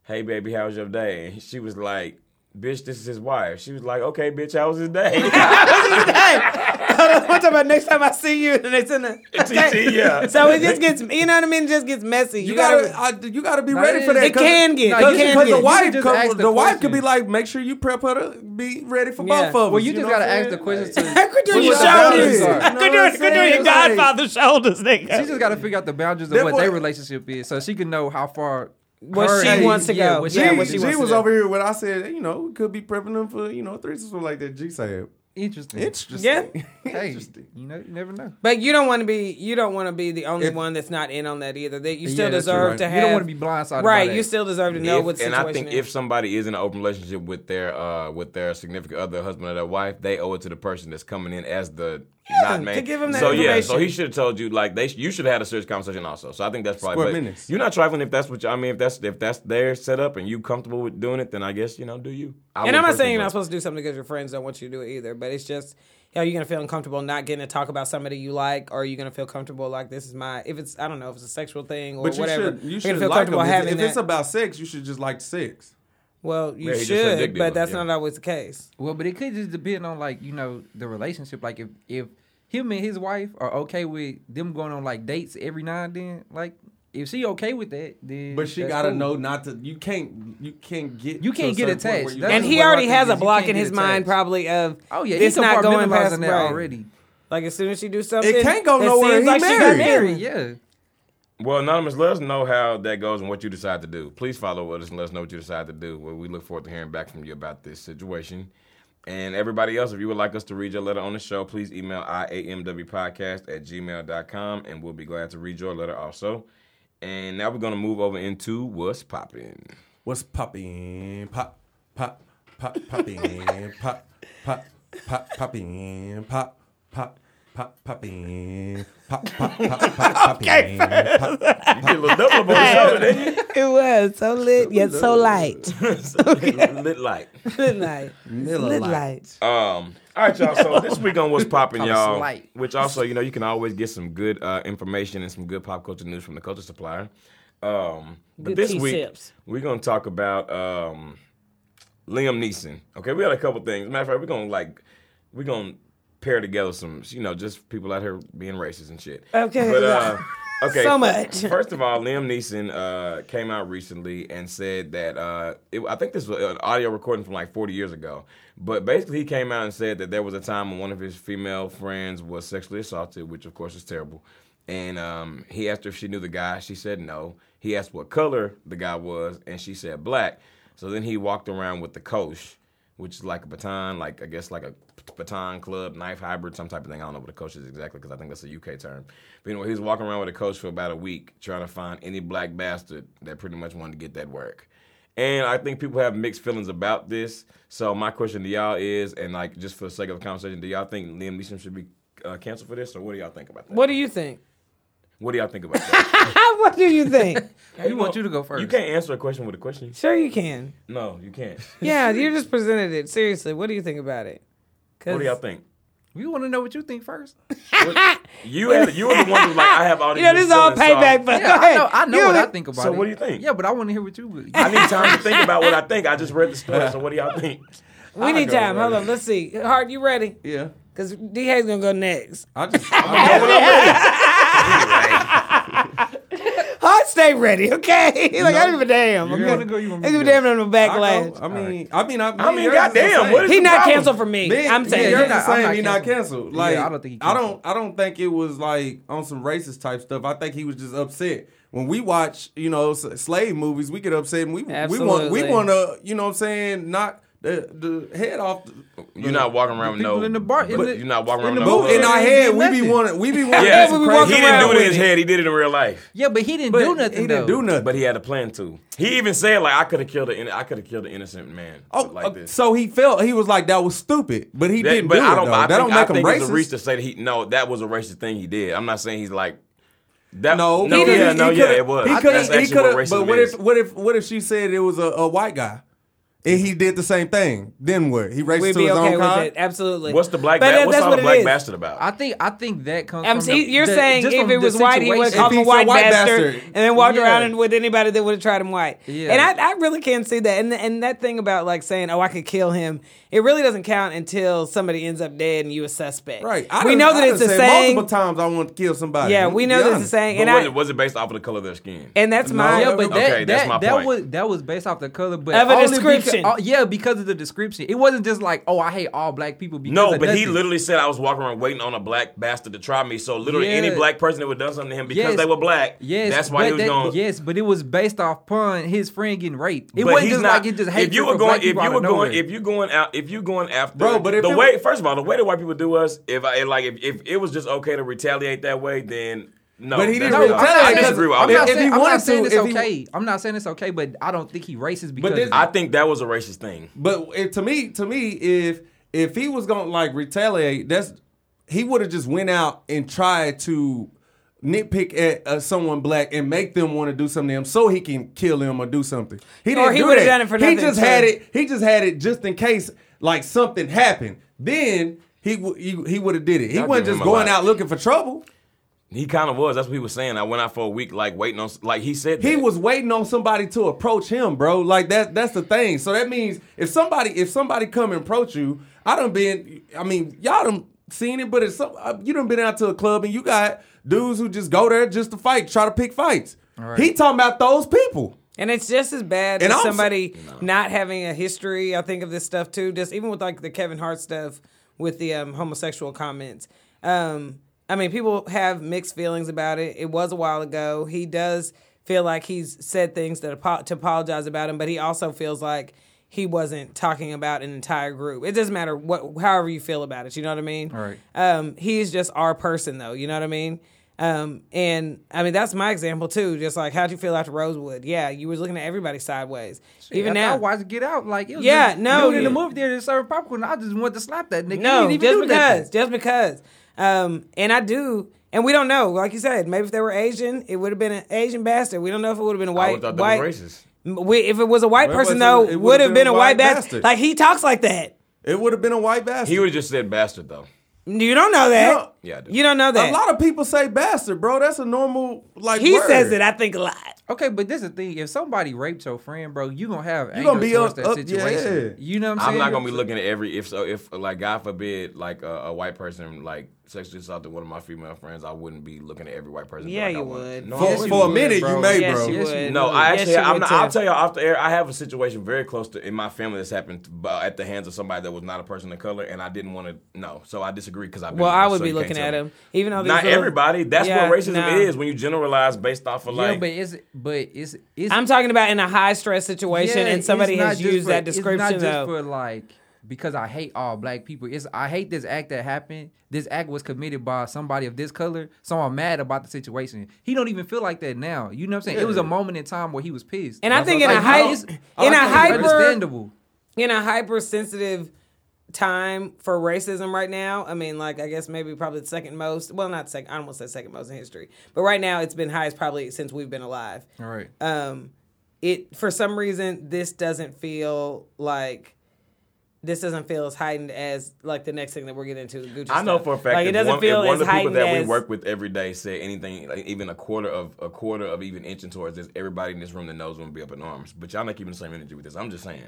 "Hey baby, how was your day?" And she was like, "Bitch, this is his wife." She was like, "Okay, bitch, how was his day?" I'm talking about next time I see you, and it's in the TT, yeah. So it just gets, you know what I mean? It just gets messy. You, You gotta, gotta, I, you gotta be No, ready for that. it 'cause- can get, No, it can get. Because the wife, can just come- ask the, the wife could be like, make sure you prep her to be ready for Yeah. both of us. Well, you just gotta ask the questions Like, to. I could do What your you shoulders. I could do it. Could do your It's like- Godfather shoulders, nigga. She just got to figure out the boundaries of what their relationship is, so she can know how far. What she and- wants to go. what Yeah, she- what she G, wants G to was over here when I said, you know, could be prepping them for, you know, threesomes or like that. G said, Interesting. interesting. Yeah. Hey, interesting. you know, you never know. But you don't want to be you don't want to be the only If- one that's not in on that either. That you still Yeah, that's deserve right. to have. You don't want to be blindsided. by right. that. You still deserve to know If- what and situation. I think is. if somebody is in an open relationship with their uh, with their significant other, husband or their wife, they owe it to the person that's coming in as the not man. to give 'em that so yeah, so he should have told you like they sh- you should have had a serious conversation also. So I think that's probably Square but minutes. You're not trifling if that's what you, I mean. If that's if that's their setup and you comfortable with doing it, then I guess you know do you. I and I'm not saying you're not but- supposed to do something because your friends don't want you to do it either, but it's just, are you gonna feel uncomfortable not getting to talk about somebody you like, or are you gonna feel comfortable like this is my? If it's, I don't know, if it's a sexual thing or But you whatever, should, you should feel like comfortable them. If, having if that. it's about sex, you should just like sex. Well, you Yeah, he just said dick should, but that's yeah. not always the case. Well, but it could just depend on like you know the relationship. Like if if him and his wife are okay with them going on like dates every now and then, like if she okay with that, then But she that's gotta cool. know not to. You can't. You can't get. You can't get certain point attached. and he already has a block in get his mind, probably of Oh yeah, this he's not going compartmentalizing past that right. already. Like as soon as she do something, It can't go that nowhere. seems He like she got married. married. Yeah. Well, Anonymous, let us know how that goes and what you decide to do. Please follow us and let us know what you decide to do. Well, we look forward to hearing back from you about this situation. And everybody else, if you would like us to read your letter on the show, please email iamwpodcast at gmail.com and we'll be glad to read your letter also. And now we're going to move over into What's Poppin'. What's popping? Pop, pop, pop, popping, pop, pop, pop, popping, pop, pop, pop, pop pop, pop, pop, pop, pop in, pop. You get a little double on the didn't you? It was so lit yet so light. Lit light. Lit light. Lit light. Um, all right, y'all. So this week on What's Popping, y'all, slight. which also, you know, you can always get some good uh, information and some good pop culture news from the Culture Supplier. Um, but Good this week, sips. we're going to talk about um, Liam Neeson. Okay, we got a couple things. Matter of fact, we're going to like, we're going to pair together some, you know, just people out here being racist and shit. Okay. But, uh, okay. So much. First of all, Liam Neeson uh, came out recently and said that uh, it, I think this was an audio recording from like 40 years ago. But basically, he came out and said that there was a time when one of his female friends was sexually assaulted, which of course is terrible. And um, he asked her if she knew the guy. She said no. He asked what color the guy was, and she said black. So then he walked around with the cosh, which is like a baton, like I guess like a baton club, knife hybrid, some type of thing. I don't know what a coach is exactly because I think that's a UK term. But anyway, he was walking around with a coach for about a week trying to find any black bastard that pretty much wanted to get that work. And I think people have mixed feelings about this. So my question to y'all is, and like just for the sake of the conversation, do y'all think Liam Neeson should be uh, canceled for this, or what do y'all think about that? What do you think? What do y'all think about that? what do you think? We want you to go first. You can't answer a question with a question. sure you can. No, you can't. Yeah, you just presented it. Seriously, what do you think about it? What do y'all think? We want to know what you think first. What- you had you were the one who like I have all these. Yeah, this is all so payback, but Yeah, go I know, I know what I think about So it. So what do you think? Yeah, but I want to hear what you. I need time to think about what I think. I just read the story, so what do y'all think? We need time. Hold on. Let's see. Hart, you ready? Yeah. Because D Hayes gonna go next. I just, Hart, stay ready, okay? He's like, I don't give a damn. You Okay? wanna go, you want I me give a damn on the I, backlash. go, I mean, I mean, I, I mean, yours is the goddamn, what is He not problem? canceled for me. Me- I'm saying. yeah, you're you're not- the I'm not He not canceled. canceled. Yeah, Like I don't think he I don't. I don't think it was like on some racist type stuff. I think he was just upset. When we watch, you know, slave movies, we get upset and we we want we want to, you know, what I'm saying, knock the the head off. The, You're not walking around with no. in the bar- in but the- you're not walking in around the with no. in our head, we be wanting, we be wanting. Yeah, we do be crazy walking he didn't do it in his head. He did it in real life. Yeah, but he didn't But do nothing. He didn't though. do nothing. But he had a plan to. He even said like I could have killed an I could have killed an innocent man Oh, like uh, this. so he felt he was like that was stupid, but he That- didn't but do I don't. though. I that think, don't I make him think reach racist. to say that he no that was a racist thing he did. I'm not saying he's like that. No, no, yeah, no, yeah, it was. He That's could have. actually He could what. But racism if? What if? What if she said it was a, a white guy, and he did the same thing? Then what? He raced We'd to be his okay own with kind. it. Absolutely. What's the black? But Ba- that- what's that's all what the it black is. bastard about? I think I think that comes. I'm from the- you're the- saying just if from it the was white, he would situation. call him a he's a white, white bastard, bastard. and then walk Yeah. around with anybody that would have tried him white. Yeah. And I, I really can't see that. And and that thing about like saying, oh, I could kill him, it really doesn't count until somebody ends up dead and you a suspect. Right. I we know that done it's a said saying. Multiple times I want to kill somebody. Yeah, we know be that it's a honest. saying. But And was, I it, was it based off of the color of their skin? and that's No. my Yeah, but that, Okay, that's my that point. was that was based off the color, but Of a only description. Because, oh, yeah, because of the description. It wasn't just like, oh, I hate all black people. Because No, of but he literally said I was walking around waiting on a black bastard to try me. So literally, any black person that would have done something to him because Yes. they were black, Yes, that's why he was that- going. Yes, but it was based off upon his friend getting raped. It But wasn't just not, like it just hatred if you for were going, if you were going, if you going out, if you going after, Bro, but if the way, first of all, the way that white people do us, if I like, if, if it was just okay to retaliate that way, then no. But he didn't that's- No, I'm retaliate not I saying- disagree with all I'm that. not If he saying, I'm not saying to, it's if he- okay. I'm not saying it's okay, but I don't think he racist because this- of I think that was a racist thing. But it, to me, to me, if if he was gonna like retaliate, that's he would have just went out and tried to nitpick at uh, someone black and make them want to do something to him so he can kill him or do something. He didn't he do that. done it for He just too. had it. He just had it just in case like something happened. Then he w- he, he would have did it. He I'll wasn't just going out looking for trouble. He kind of was. That's what he was saying. I went out for a week, like waiting on, like he said. He was waiting on somebody to approach him, bro. Like that that's the thing. So that means if somebody if somebody come and approach you, I done been I mean, y'all done seen it, but it's some uh, you done been out to a club and you got dudes who just go there just to fight, try to pick fights. right. He talking about those people. And it's just as bad And as also- somebody not having a history. I think of this stuff too. Just even with like the Kevin Hart stuff with the um, homosexual comments. Um, I mean, people have mixed feelings about it. It was a while ago. He does feel like he's said things that apo- to apologize about him, but he also feels like he wasn't talking about an entire group. It doesn't matter what, however you feel about it. You know what I mean? Right. Um, he's just our person, though. You know what I mean? Um, and I mean that's my example too. Just like how'd you feel after Rosewood? Yeah, you was looking at everybody sideways. Even After I now, watched Get Out, like it was Yeah, just, no, dude in the yeah. movie theater serving popcorn. I just wanted to slap that nigga. no, he didn't just even do because, nothing. just because. Um, and I do, and we don't know. Like you said, maybe if they were Asian, it would have been an Asian bastard. We don't know if it would have been a I white would thought they white. racist. We, if it was a white Well, person, though, it it would've would have been, a white bastard. bastard. Like he talks like that. It would have been a white bastard. He would have just said bastard though. You don't know that. No. Yeah, I do. You don't know that. a lot of people say bastard, bro. That's a normal like. he word. says it. I think a lot. Okay, but this is the thing. If somebody raped your friend, bro, you gonna have anger gonna be towards up- that up- situation. yeah. You know what I'm saying? I'm not gonna be looking at every if so if like God forbid like a, a white person like sexually assaulted one of my female friends, I wouldn't be looking at every white person. Yeah, like you I would. No, I For, Yes, you for a minute, bro. you may, Yes, bro. you Yes, would. No. I Yes, actually, you I'm not, I'll tell y'all off the air. I have a situation very close to in my family that's happened at the hands of somebody that was not a person of color, and I didn't want to know. So I disagree because I. Well, I would be looking at him, even though these Not little- everybody. That's Yeah, what racism no. is when you generalize based off of Yeah, like. but it's but it's it's I'm talking about in a high stress situation, Yeah, and somebody has used for- that description. It's not just though. for like because I hate all black people. It's I hate this act that happened. This act was committed by somebody of this color, so I'm mad about the situation. He don't even feel like that now. You know what I'm saying? It was a moment in time where he was pissed. And I That's think in a I'm high, in a a I think it's hyper, understandable. in a hypersensitive time for racism right now. I mean, like I guess maybe probably the second most. Well, not second. I to say second most in history, but right now it's been highest probably since we've been alive. All right. Um, it for some reason this doesn't feel like. This doesn't feel as heightened as like the next thing that we're getting into. Gucci I know stuff. for a fact like it doesn't one, feel if one as of the people that we work with every day said anything, like even a quarter of a quarter of even inching towards this, everybody in this room that knows would be up in arms. But y'all not keeping the same energy with this. I'm just saying.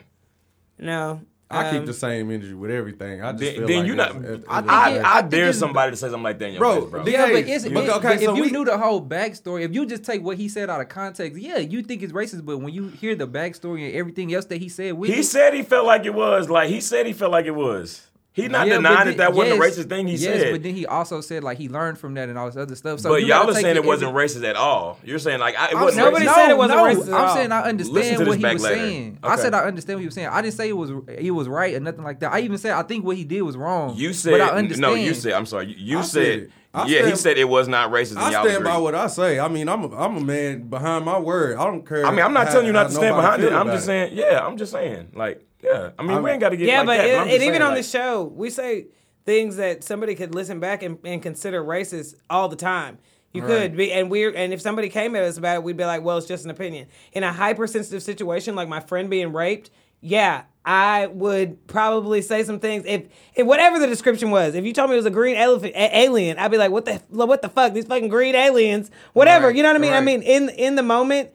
no. I keep um, the same energy with everything. I just Then, feel then like you not. it's- it's- I, it's- I, I I dare it's- somebody to say something like that in your Bro, face, bro. Yeah, but it's, but it- okay, but so if you we- knew the whole backstory, if you just take what he said out of context, yeah, you think it's racist. But when you hear the backstory and everything else that he said, with He it, said he felt like it was. Like he said he felt like it was. He's not Yeah, denying then- that that wasn't yes, a racist thing he yes, said. but then he also said like he learned from that and all this other stuff. So but you y'all gotta are saying it every- wasn't racist at all. You're saying like I, it I'm wasn't. Nobody racist. said it wasn't no, racist at I'm saying I understand what he was later. saying. I said I understand what he was saying. I didn't say it was he was right or nothing like that. I even said I think what he did was wrong. You but said I understand. no. You said I'm sorry. You, you said, said it. I yeah. he said it was not racist. I y'all stand agreed. by what I say. I mean, I'm a, I'm a man behind my word. I don't care. I mean, I'm not how- telling you not to stand behind it. I'm about just saying, yeah, I'm just saying, like, yeah. I mean, I'm- we ain't got to get yeah, like but, that. it, I'm and even saying, on like, the show, we say things that somebody could listen back and, and consider racist all the time. You could be, and we're, and if somebody came at us about it, we'd be like, well, it's just an opinion. In a hypersensitive situation, like my friend being raped, yeah, I would probably say some things. If, if whatever the description was, if you told me it was a green elephant, a- alien, I'd be like, what the, what the fuck? These fucking green aliens, whatever. Right, You know what I mean? I mean, in in the moment,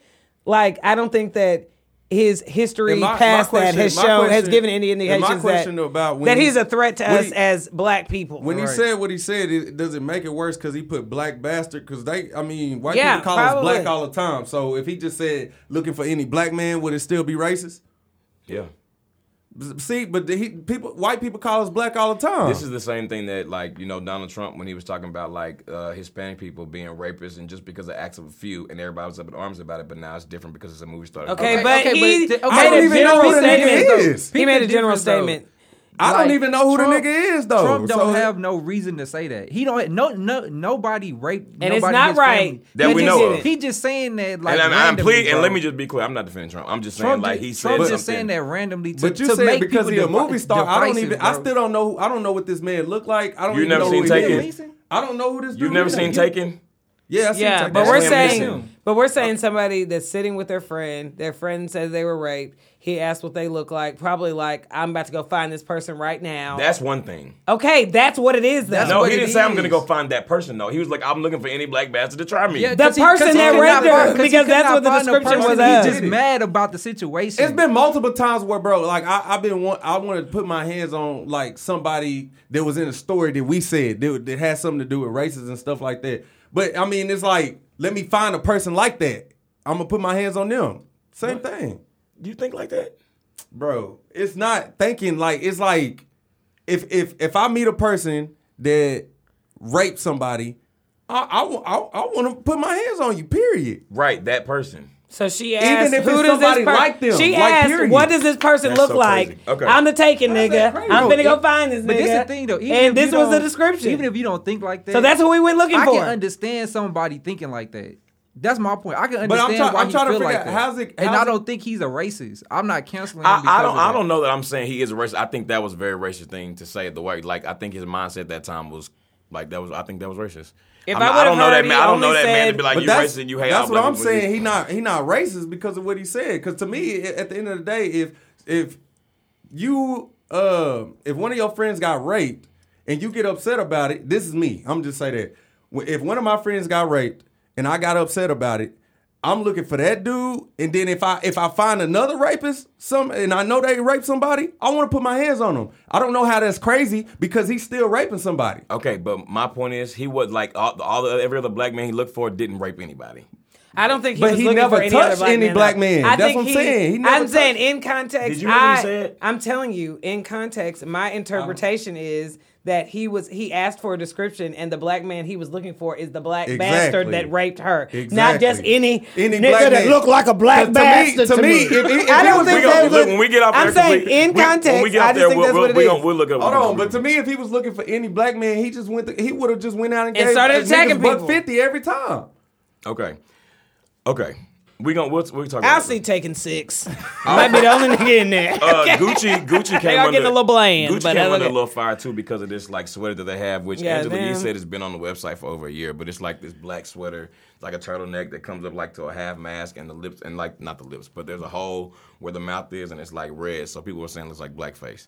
like I don't think that his history And my- my past question- that has my shown has given any indications that, about when that he- he's a threat to us he- as black people. When he said what he said, it, does it make it worse because he put black bastard? Because they, I mean, white Yeah, people call probably. us black all the time. So if he just said looking for any black man, would it still be racist? yeah. See, but the, he, people, white people call us black all the time. This is the same thing that, like, you know, Donald Trump when he was talking about like uh, Hispanic people being rapists, and just because of acts of a few, and everybody was up in arms about it. But now it's different because it's a movie star. Okay, Okay, but okay, he but- okay, made I don't a even know general who the statement. He made a general difference, though. statement. I don't even know who Trump- the nigga is though. Trump don't So- have no reason to say that. He don't. No, no, nobody raped. And it's nobody not right. family. That He we just- know of. He just saying that like. and I'm, I'm randomly, plead, and let me just be clear. I'm not defending Trump. I'm just saying Trump, like ju- he said Trump just saying that randomly. To, But you to said because he people a movie devi- star, I don't divisive, even. I still don't know. I don't know what this man looked like. I don't. You even never know seen who he Taken? is. I don't know who this. You've dude never seen Taken? Yeah, I seen Yeah, but we're saying, but we're saying somebody that's sitting with their friend. Their friend says they were raped. He asked what they look like. Probably like, I'm about to go find this person right now. That's one thing. okay, that's what it is. Though. That's No, what he it didn't say I'm gonna go find that person. though. he was like, I'm looking for any black bastard to try me. Yeah, The 'cause he- person 'cause he that could raped not her, find- 'cause he because could that's not what the find description person. was He's just mad about the situation. It's been multiple times where, bro, like I, I've been want, I want to put my hands on like somebody that was in a story that we said that, that had something to do with races and stuff like that. But I mean, it's like let me find a person like that. I'm gonna put my hands on them. Same thing, you think like that? bro. It's not thinking like it's like if if if I meet a person that raped somebody, I I, I want to put my hands on you. Period. Right, that person. So she Even asked, if "Who it's does this somebody person?" like them, she like, asked, period. "What does this person That's look so like?" crazy. Okay. I'm the taken That's nigga. I'm No, finna go find this But nigga. this is the thing though. Even and this you was the don't- description. Even if you don't think like that, so that's what we went looking I for. can understand somebody thinking like that. That's my point. I can But I'm understand try- why I'm he trying to feel figure like out that. how's it- and how's I it- don't think he's a racist. I'm not canceling him. I, I because don't. of I that. don't know that I'm saying he is a racist. I think that was a very racist thing to say. The way, like, I think his mindset at that time was Like that was, I think that was racist. If I, mean, I would've don't know heard that he man. I don't know only that man to be like you that's, racist and you hate that's what black I'm people." saying. He not he not racist because of what he said. Because to me, at the end of the day, if if you uh if one of your friends got raped and you get upset about it, this is me. I'm just say that if one of my friends got raped and I got upset about it. I'm looking for that dude, and then if I if I find another rapist, some and I know they raped somebody, I want to put my hands on them. I don't know how that's crazy because he's still raping somebody. Okay, but my point is, he was like all, all the every other black man he looked for didn't rape anybody. I don't think he But was he looking never for any touched black any man, black man. I That's think what I'm he, saying. He never I'm saying in context. Did you hear what he said? I'm telling you, in context, my interpretation is that he was he asked for a description, and the black man he was looking for is the black Exactly. bastard that raped her, not just any Any nigga black that man. looked like a black To me- bastard. to me, if he- if I he don't was- think we gonna- that was look, when we get off I'm there, 'cause saying we- in we- context. when we get I just there, think we'll, that's we'll, what it we is. gonna, we'll look up. Hold on, but to me, if he was looking for any black man, he just went. he would have just went out and, And gave started niggas attacking buck people. fifty every time. okay, okay, we gonna we'll, we'll talk. I'll see it. taking six. Might be the only nigga in there. Uh, Gucci, Gucci came are under getting a little bland, Gucci but came that's under a little fire too because of this like sweater that they have, which Yeah, Angela Yee said has been on the website for over a year. But it's like this black sweater, it's like a turtleneck that comes up like to a half mask and the lips and like not the lips, but there's a hole where the mouth is and it's like red. So people were saying it's like blackface.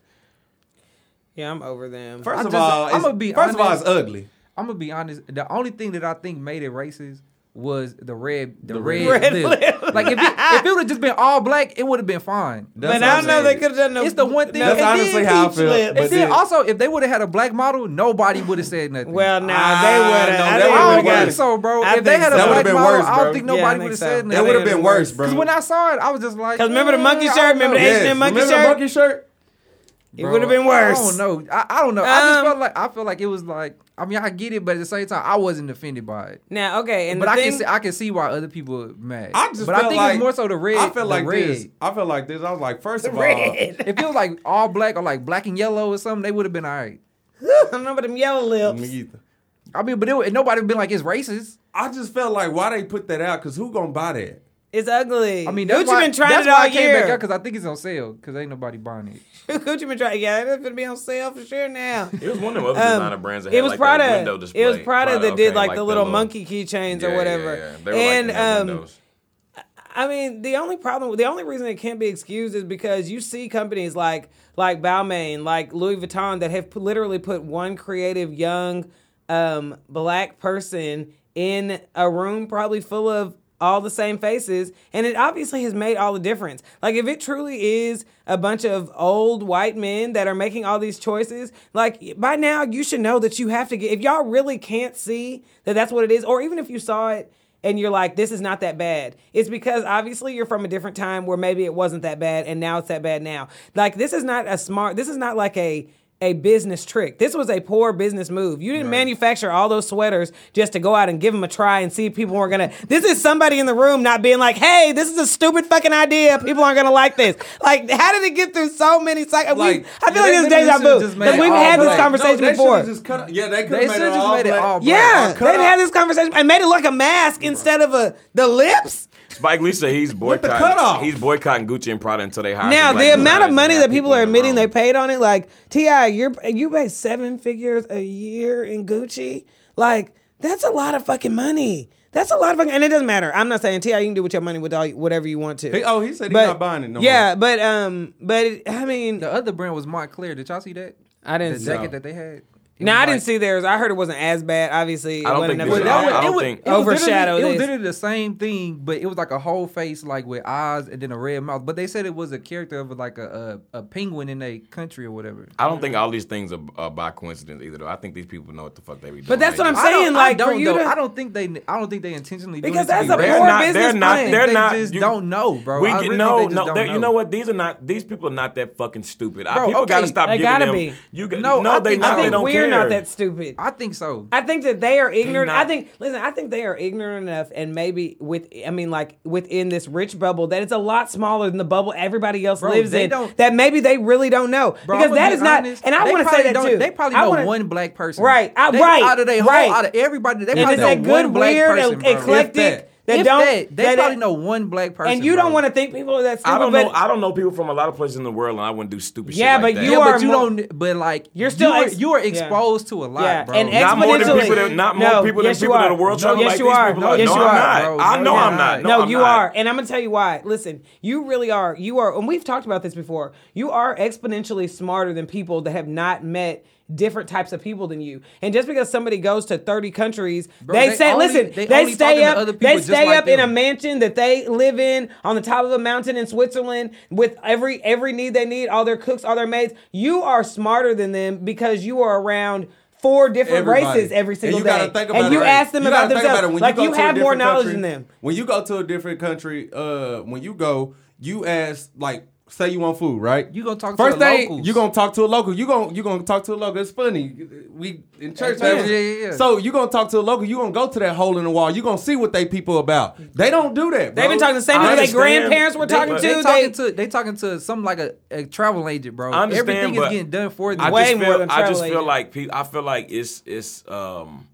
Yeah, I'm over them. First I of just- all, I'ma be first of all, it's ugly. I'm gonna be honest. The only thing that I think made it racist was the red, the, red- red, Red lip. lip. Like if it, if it would have just been all black, it would have been fine. That's but I I'm don't know they could have done no. It's the one thing- That's and then honestly how I peach feel. lips. But And then then- also, if they would have had a black model, nobody would have said nothing. Well, nah, Ah, they would have. that I would've don't think worse. so, bro. I if they had so. a black model, worse, I don't think nobody think would have so. said That nothing. That would have been worse, bro. Because when I saw it, I was just like, Because remember the monkey shirt? Remember the know. H&M monkey remember shirt? the monkey shirt? It Bro, would have been worse. I don't know. I, I don't know. I just Um, felt like I felt like it was like. I mean, I get it, but at the same time, I wasn't offended by it. Now, okay, and But the I thing, can see, I can see why other people are mad. I just but felt I think like, it's more so the red. I felt the like red. this. I felt like this. I was like, first of all, red. If it was like all black or like black and yellow or something, they would have been all right. I don't know about them yellow lips. me either. I mean, but it, would- nobody would been like it's racist. I just felt like why they put that out because who gonna buy that? It's ugly. I mean, that's Gucci why, been trying that's it why all I came back year. up because I think it's on sale because ain't nobody buying it. Gucci been trying. Yeah, it's gonna be on sale for sure now. It was one of them other Um, designer brands that it had was like Prada. that window display. It was Prada, that did okay, like, the little little- monkey keychains Yeah, or whatever. yeah. yeah. They were and like in um, windows. I mean, the only problem, the only reason it can't be excused is because you see companies like like Balmain, like Louis Vuitton, that have literally put one creative young um, black person in a room probably full of all the same faces, and it obviously has made all the difference. Like if it truly is a bunch of old white men that are making all these choices, like by now you should know that you have to get. If y'all really can't see that that's what it is, or even if you saw it and you're like, this is not that bad. It's because obviously you're from a different time where maybe it wasn't that bad and now it's that bad now. Like this is not a smart. This is not like a a business trick. This was a poor business move. You didn't manufacture all those sweaters just to go out and give them a try and see if people weren't gonna. This is somebody in the room not being like, "Hey, this is a stupid fucking idea. People aren't gonna like this." Like, how did it get through so many cycles? Like, I feel they like it's literally deja should've vu just made because it we've all had this conversation no, before. Just cut, yeah, they could have made it all made it all black. Yeah, they've had this conversation and made it like a mask instead of a the lips. Spike Lee said he's boycotting. He's boycotting Gucci and Prada until they hire. Now some black the amount of money that have people are admitting they paid on it, like T.I, you're you pay seven figures a year in Gucci, like that's a lot of fucking money. That's a lot of fucking, and it doesn't matter. I'm not saying T.I, you can do with your money with all whatever you want to. He- oh, he said he's But- not buying it no yeah, but um, but it, I mean, The other brand was Moncler. Did y'all see that? I didn't The see. jacket that they had. It Now was I didn't see theirs. I heard it wasn't as bad. Obviously, it I don't wasn't think enough this to- is- I- I it don't was, think- it was Overshadow It was literally the same thing, but it was like a whole face, like with eyes and then a red mouth. But they said it was a character of like a a, a penguin in a country or whatever. I don't think all these things are, are by coincidence either. Though I think these people know what the fuck they be doing. But that's what I'm just- I don't- saying, I like, for don't you though. to- I don't think they. I don't think they intentionally do Because it to that's a racist. They're poor not. business They're not. plan. They're They not. just you- don't know, bro. We get, really no, think they just no. You know. know what? These are not. These people are not that fucking stupid. Bro, people gotta stop giving them. You No, no, they not. I they think don't we're care. not that stupid. I think so. I think that they are ignorant. I think listen, I think they are ignorant enough and maybe with I mean like within this rich bubble that it's a lot smaller than the bubble everybody else Bro, lives they in. don't- that maybe they really don't know. Bro, because I'ma that be is not and I they want to say probably that don't- too. They probably I know wanna- one black person. Right, I- They- right, Out of they whole, right. out of everybody, they and probably it's know that one good, black weird, person, bro. eclectic, If that. that if don't. that, they that- probably know one black person. And you bro. don't want to think people are that stupid. I don't know. I don't know people from a lot of places in the world, and I wouldn't do stupid Yeah, shit like but that. you Yeah, are but you more- don't. But like You're still you are, ex- you are yeah. exposed to a lot, Yeah, bro. and not more than exponentially- people that, not more No, people than yes, you people in are. are world No, travel yes, like you these are. people. No, Like, yes, no, you I'm are. not. Bro, I know I'm not. not. No, you are, and I'm gonna tell you why. Listen, you really are. You are, and we've talked about this before. You are exponentially smarter than people that have not met different types of people than you. And just because somebody goes to 30 countries, Bro, they, they say, only- listen, they they, stay up, they stay like up in a mansion that they live in on the top of a mountain in Switzerland with every every need they need, all their cooks, all their maids. You are smarter than them because you are around. Four different Everybody. races every single and you day, gotta think about and you it. ask them You about themselves. When like go you have more knowledge country- than them. When you go to a different country, uh, when you go, you ask like, say you want food, right? You gonna talk First the thing locals. you gonna talk to a local. You gonna you gonna talk to a local. It's funny. We in church. Yeah, yeah, yeah. So you gonna talk to a local. You gonna go to that hole in the wall. You gonna see what they people about. They don't do that. Bro. They've been talking to the same people their grandparents were talking but- to. They They, talking to they talking to some like a, a travel agent, bro. I understand, Everything is but getting done for I them. Way just more feel, than I just feel agent. like pe- I feel like it's it's um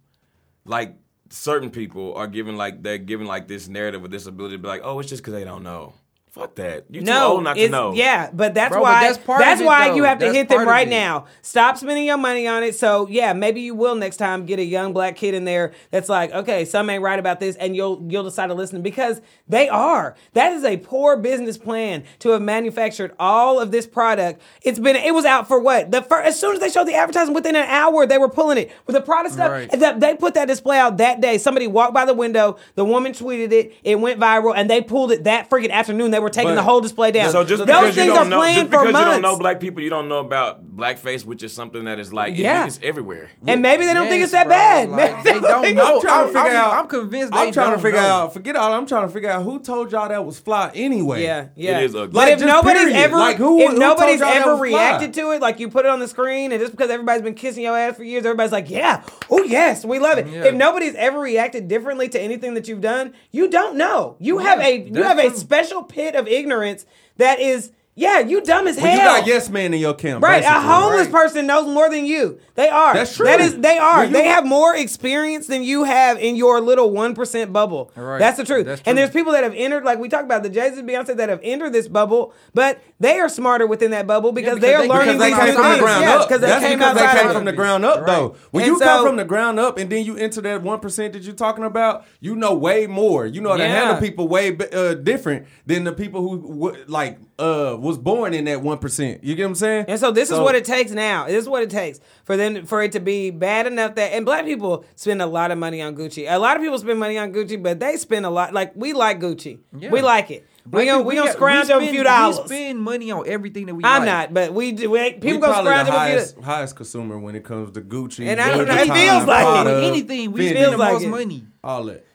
like certain people are giving like they're giving like this narrative of this ability to be like, oh, it's just because they don't know. Fuck that. You too no, old not to it's, know. yeah, but that's Bro, but why that's part that's of why though. you have to That's hit them right now. Stop spending your money on it. So yeah, maybe you will next time get a young black kid in there that's like, okay, some ain't right about this, and you'll you'll decide to listen because they are. That is a poor business plan to have manufactured all of this product. It's been it was out for what the first as soon as they showed the advertisement within an hour they were pulling it with the product stuff. Right. that- They put that display out that day. Somebody walked by the window. The woman tweeted it. It went viral, and they pulled it that freaking afternoon. They were taking But- the whole display down. So just those because you things don't are know, planned just for because you don't know black people, you don't know about blackface, which is something that is like, Yeah. yeah. it's everywhere. and maybe they don't think it's that bro. bad. Like, Maybe they don't think know. it's- trying to figure I'm- out- I'm convinced they I'm trying to don't figure know. out. Forget all. I'm trying to figure out who told y'all that was fly anyway. Yeah, yeah. is ugly. But Like, if nobody's period. ever, Like, who- if who nobody's told y'all ever reacted to it, like you put it on the screen, and just because everybody's been kissing your ass for years, everybody's like, yeah, oh yes, we love it. Yeah. If nobody's ever reacted differently to anything that you've done, you don't know. You have a you have a special pit of ignorance that is, yeah, you dumb as Well, hell. you got yes man in your camp. Right, a homeless Right. person knows more than you. They are. That's true. That is, they are. You- they have more experience than you have in your little one percent bubble. Right. That's the truth. That's true. And there's people that have entered, like we talked about the Jay Z, Beyonce, that have entered this bubble, but they are smarter within that bubble because, because they are they- learning Because they came from the things. ground Yeah, up. because they That's came because they outside came of from the ground up, Right. though. When And you so- come from the ground up and then you enter that one percent that you're talking about, you know way more. You know how to Yeah. handle people way uh, different than the people who like uh was born in that one percent. You get what I'm saying? And so this is what it takes now. This is what it takes for them for it to be bad enough that and black people spend a lot of money on Gucci. A lot of people spend money on Gucci, but they spend a lot. Like we like Gucci, Yeah. we like it. we Black gonna people, we gonna got- scrounge we up a spend- few dollars. We spend money on everything that we. I'm like. not, but we do. We, we people gonna probably scrounge the up a few. highest, highest consumer when it comes to Gucci. And I don't know, Louis it feels like it. Anything. We spend the most it. money. all that.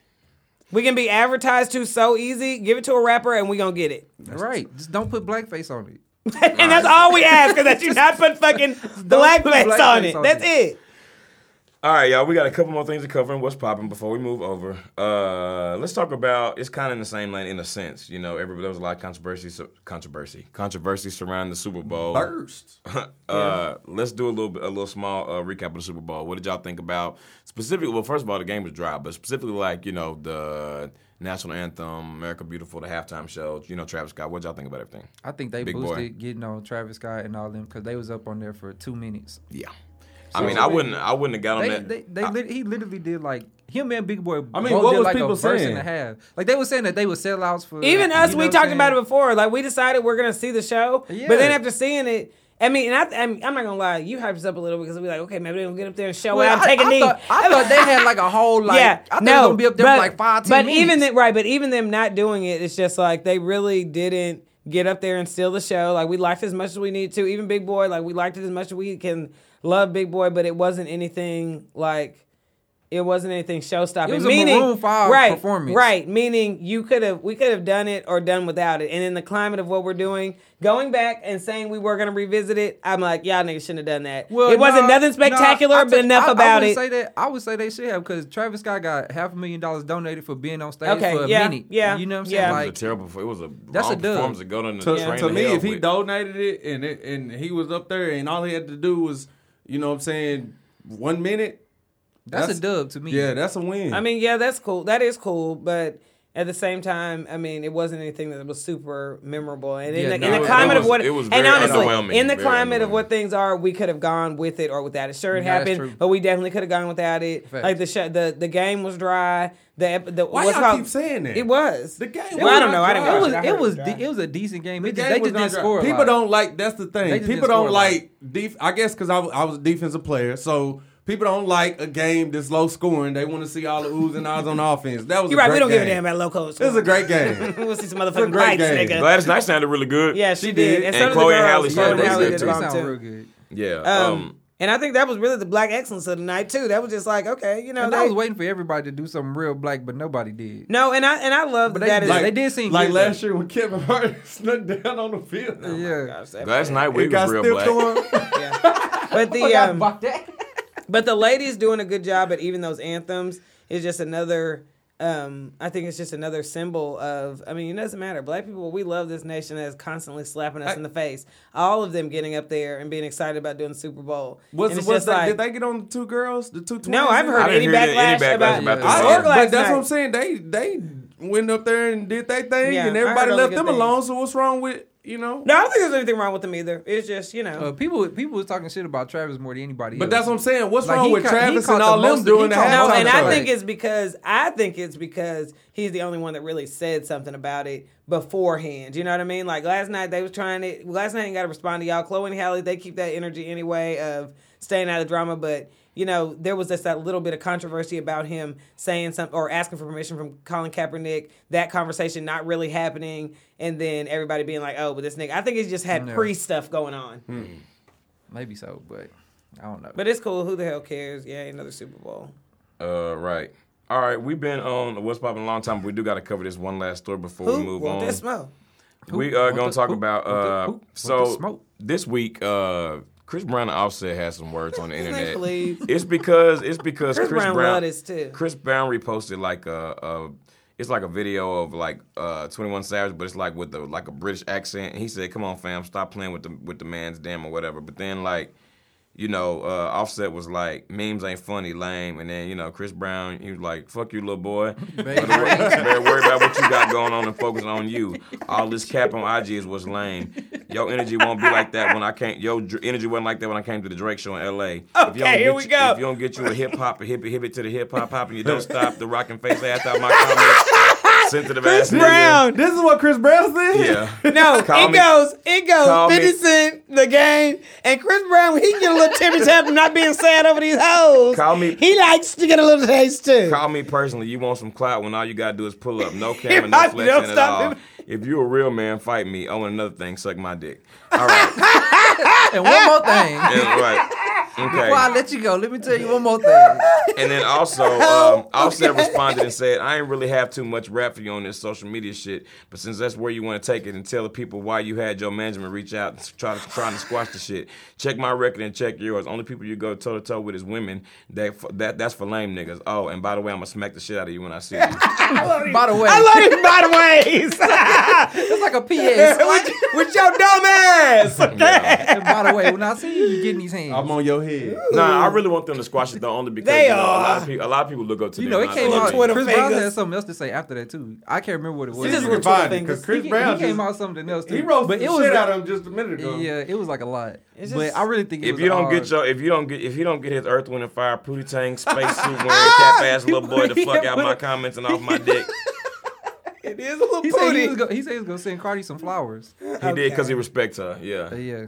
We can be advertised to so easy. Give it to a rapper, and we gonna get it. Right. Just don't put blackface on it. and that's all we ask is that you not put fucking blackface blackface on it. on That's it. it. All right, y'all. We got a couple more things to cover and what's popping before we move over. Uh, let's talk about. It's kind of in the same lane in a sense. You know, everybody there was a lot of controversy, so, controversy, controversy surrounding the Super Bowl. Burst. uh, let's do a little bit, a little small uh, recap of the Super Bowl. What did y'all think about specifically? Well, first of all, the game was dry, but specifically like you know the national anthem, "America Beautiful," the halftime show. You know, Travis Scott. What did y'all think about everything? I think they Big Boi. boosted getting on Travis Scott and all them because they was up on there for two minutes. Yeah, I mean, I wouldn't, I wouldn't have got on They, that. they, they I- lit- he literally did like him and Big Boi. I mean, both what did was like people a verse saying? and a half. Like they were saying that they were sellouts for Even you us, know we what talked I'm about saying? it before. Like we decided we're gonna see the show, Yeah. but then after seeing it, I mean, and I, I'm, I'm not gonna lie, you hyped us up a little because we're like, okay, maybe they'll get up there and show Well, out, I, take a I knee. Thought, I thought they had like a whole like. yeah, I thought no, they was gonna be up there but, for like five, ten but minutes. even then, right, but even them not doing it, it's just like they really didn't get up there and steal the show. Like we liked it as much as we need to. Even Big Boi, like we liked it as much as we can love Big Boi, but it wasn't anything like. It wasn't anything show stopping. It was a meaning, Maroon 5 right, performance. Right, meaning you could have, we could have done it or done without it. And in the climate of what we're doing, going back and saying we were gonna revisit it, I'm like, y'all niggas shouldn't have done that. Well, it wasn't nah, nothing spectacular, I but tell- enough I- about I would it. Say that I would say they should have because Travis Scott got half a million dollars donated for being on stage Okay, for a yeah, minute. yeah, you know what I'm yeah. saying? it was a terrible. It was a That's a wrong dub. performance to go to the to, train to to me, hell if he with. donated it and it, and he was up there and all he had to do was, you know what I'm saying, one minute. that's, a dub to me. Yeah, that's a win. I mean, yeah, that's cool. That is cool, but at the same time, I mean, it wasn't anything that was super memorable. And in, Yeah, the, no. in the climate it of what, it was and honestly, in the climate of what things are, we could have gone with it or without it. Sure, it Yeah, that's happened, but we definitely could have gone without it. Facts. Like the sh- the the game was dry. The, ep- the Why what's y'all called- keep saying that? It was The game Well, I don't know. I didn't watch It was I it was dry. de- it was a decent game. The It game they just didn't score. People don't like. That's the thing. People don't like. Def- I guess because I, I was a defensive player, so people don't like a game that's low scoring. They want to see all the oohs and ahs on offense. That was You're a right. great We don't give a damn about low It was a great game. we'll see some a motherfucking great bikes, game. nigga. Gladys Knight sounded really good. Yeah, she, She did. did. And, And so Chloe and girls. Halle Chloe sounded really Halle good too. the They bomb sound real good. Yeah. Um, Um, and I think that was really the black excellence of the night too. That was just like, okay, you know, And they, I was waiting for everybody to do something real black, but nobody did. no, and I and I love But that. they- that is like- they did seem like good, last year when Kevin Hart snuck down on the field. yeah. Gosh, that- Last night we It got was real black. yeah. But the um, but the ladies doing a good job at even those anthems is just another. Um, I think it's just another symbol of. I mean, it doesn't matter. Black people, we love this nation that is constantly slapping us in the face. All of them getting up there and being excited about doing the Super Bowl. Was, and it's was just that, like, did they get on the two girls? The two twins? no, I've heard I any didn't hear backlash, any backlash about, about the I, Yeah. or but that's night. what I'm saying. They they went up there and did their thing, Yeah, and everybody really left them things. alone. So what's wrong with you know? No, I don't think there's anything wrong with them either. It's just you know. Uh, people people was talking shit about Travis more than anybody But else. that's what I'm saying. What's Like, wrong with caught- he Travis caught and the all them doing he the caught No, and I think it's because I think it's because he's the only one that really said something about it beforehand. You know what I mean? Like last night they was trying to. Last night ain't got to respond to y'all. Chloe and Halle they keep that energy anyway of staying out of drama, but. You know, there was just that little bit of controversy about him saying something or asking for permission from Colin Kaepernick. That conversation not really happening, and then everybody being like, "Oh, but this nigga." I think he's just had Yeah. pre stuff going on. maybe so, but I don't know. But it's cool. Who the hell cares? Yeah, another Super Bowl. Uh, right. All right, we've been on What's Popping a long time, but we do got to cover this one last story before we Who move want on. this smoke? We are gonna talk who about want uh. who want So smoke? this week, uh, Chris Brown and Offset had some words on the internet. It's because it's because Chris Chris, Brown Brown, this too. Chris Brown reposted like a, a it's like a video of like uh 21 Savage, but it's like with the like a British accent. And he said, "Come on, fam, stop playing with the with the man's damn or whatever." But then like. You know, uh, Offset was like, memes ain't funny, lame. And then, you know, Chris Brown, he was like, fuck you, little boy. Better worry about what you got going on and focus on you. All this cap on IG is what's lame. Your energy won't be like that when I came. Your dr- energy wasn't like that when I came to the Drake show in LA. if you don't Okay, here get we you- go. If you don't get you a hip hop, a hip it, hip it to the hip hop hop, and you don't stop the rocking face ass out my comments, sensitive ass nigga. Brown. This is what Chris Brown said. Yeah. No, Call it me- goes, it call goes. me- 50 Cent, the game, and Chris Brown. When he get a little tippy tap from not being sad over these hoes. Call me- He likes to get a little taste too. Call me personally. You want some clout when all you gotta do is pull up. No camera, no flexing at all. him. If you a real man, fight me. Oh, and another thing, suck my dick. All right. and one more thing. Yeah, right. Okay. Before I let you go, let me tell you one more thing. And then also, um, Offset responded and said, I ain't really have too much rap for you on this social media shit, but since that's where you want to take it and tell the people why you had your management reach out and try to trying to squash the shit, check my record and check yours. Only people you go toe to toe with is women. That that that's for lame niggas. Oh, and by the way, I'm gonna smack the shit out of you when I see you. By the way, I love you. by the ways. it's like a PS. with, with your dumb ass. Okay. and by the way, when I see you, you getting these hands. I'm on your head. Nah, I really want them to squash it though, only because They you know, a lot of people a lot of people look up to you them know, it came say out. Twitter Chris Brown had something else to say after that too. I can't remember what it was. He just He, with Twitter Twitter because fingers. Chris he Brown came just, out something else too. he roasted but the it was shit the- out of him just a minute ago. Yeah, it was like a lot. It's but I really think it If was you don't hard. get your, if you don't get, if you don't get his Earth, Wind and Fire Pootie Tang spacesuit wearing cap ass little boy to fuck out my comments and off my dick, It is a little he said he was, go, he said he was gonna send Cardi some flowers. he did because he respects her. Yeah, Uh, yeah.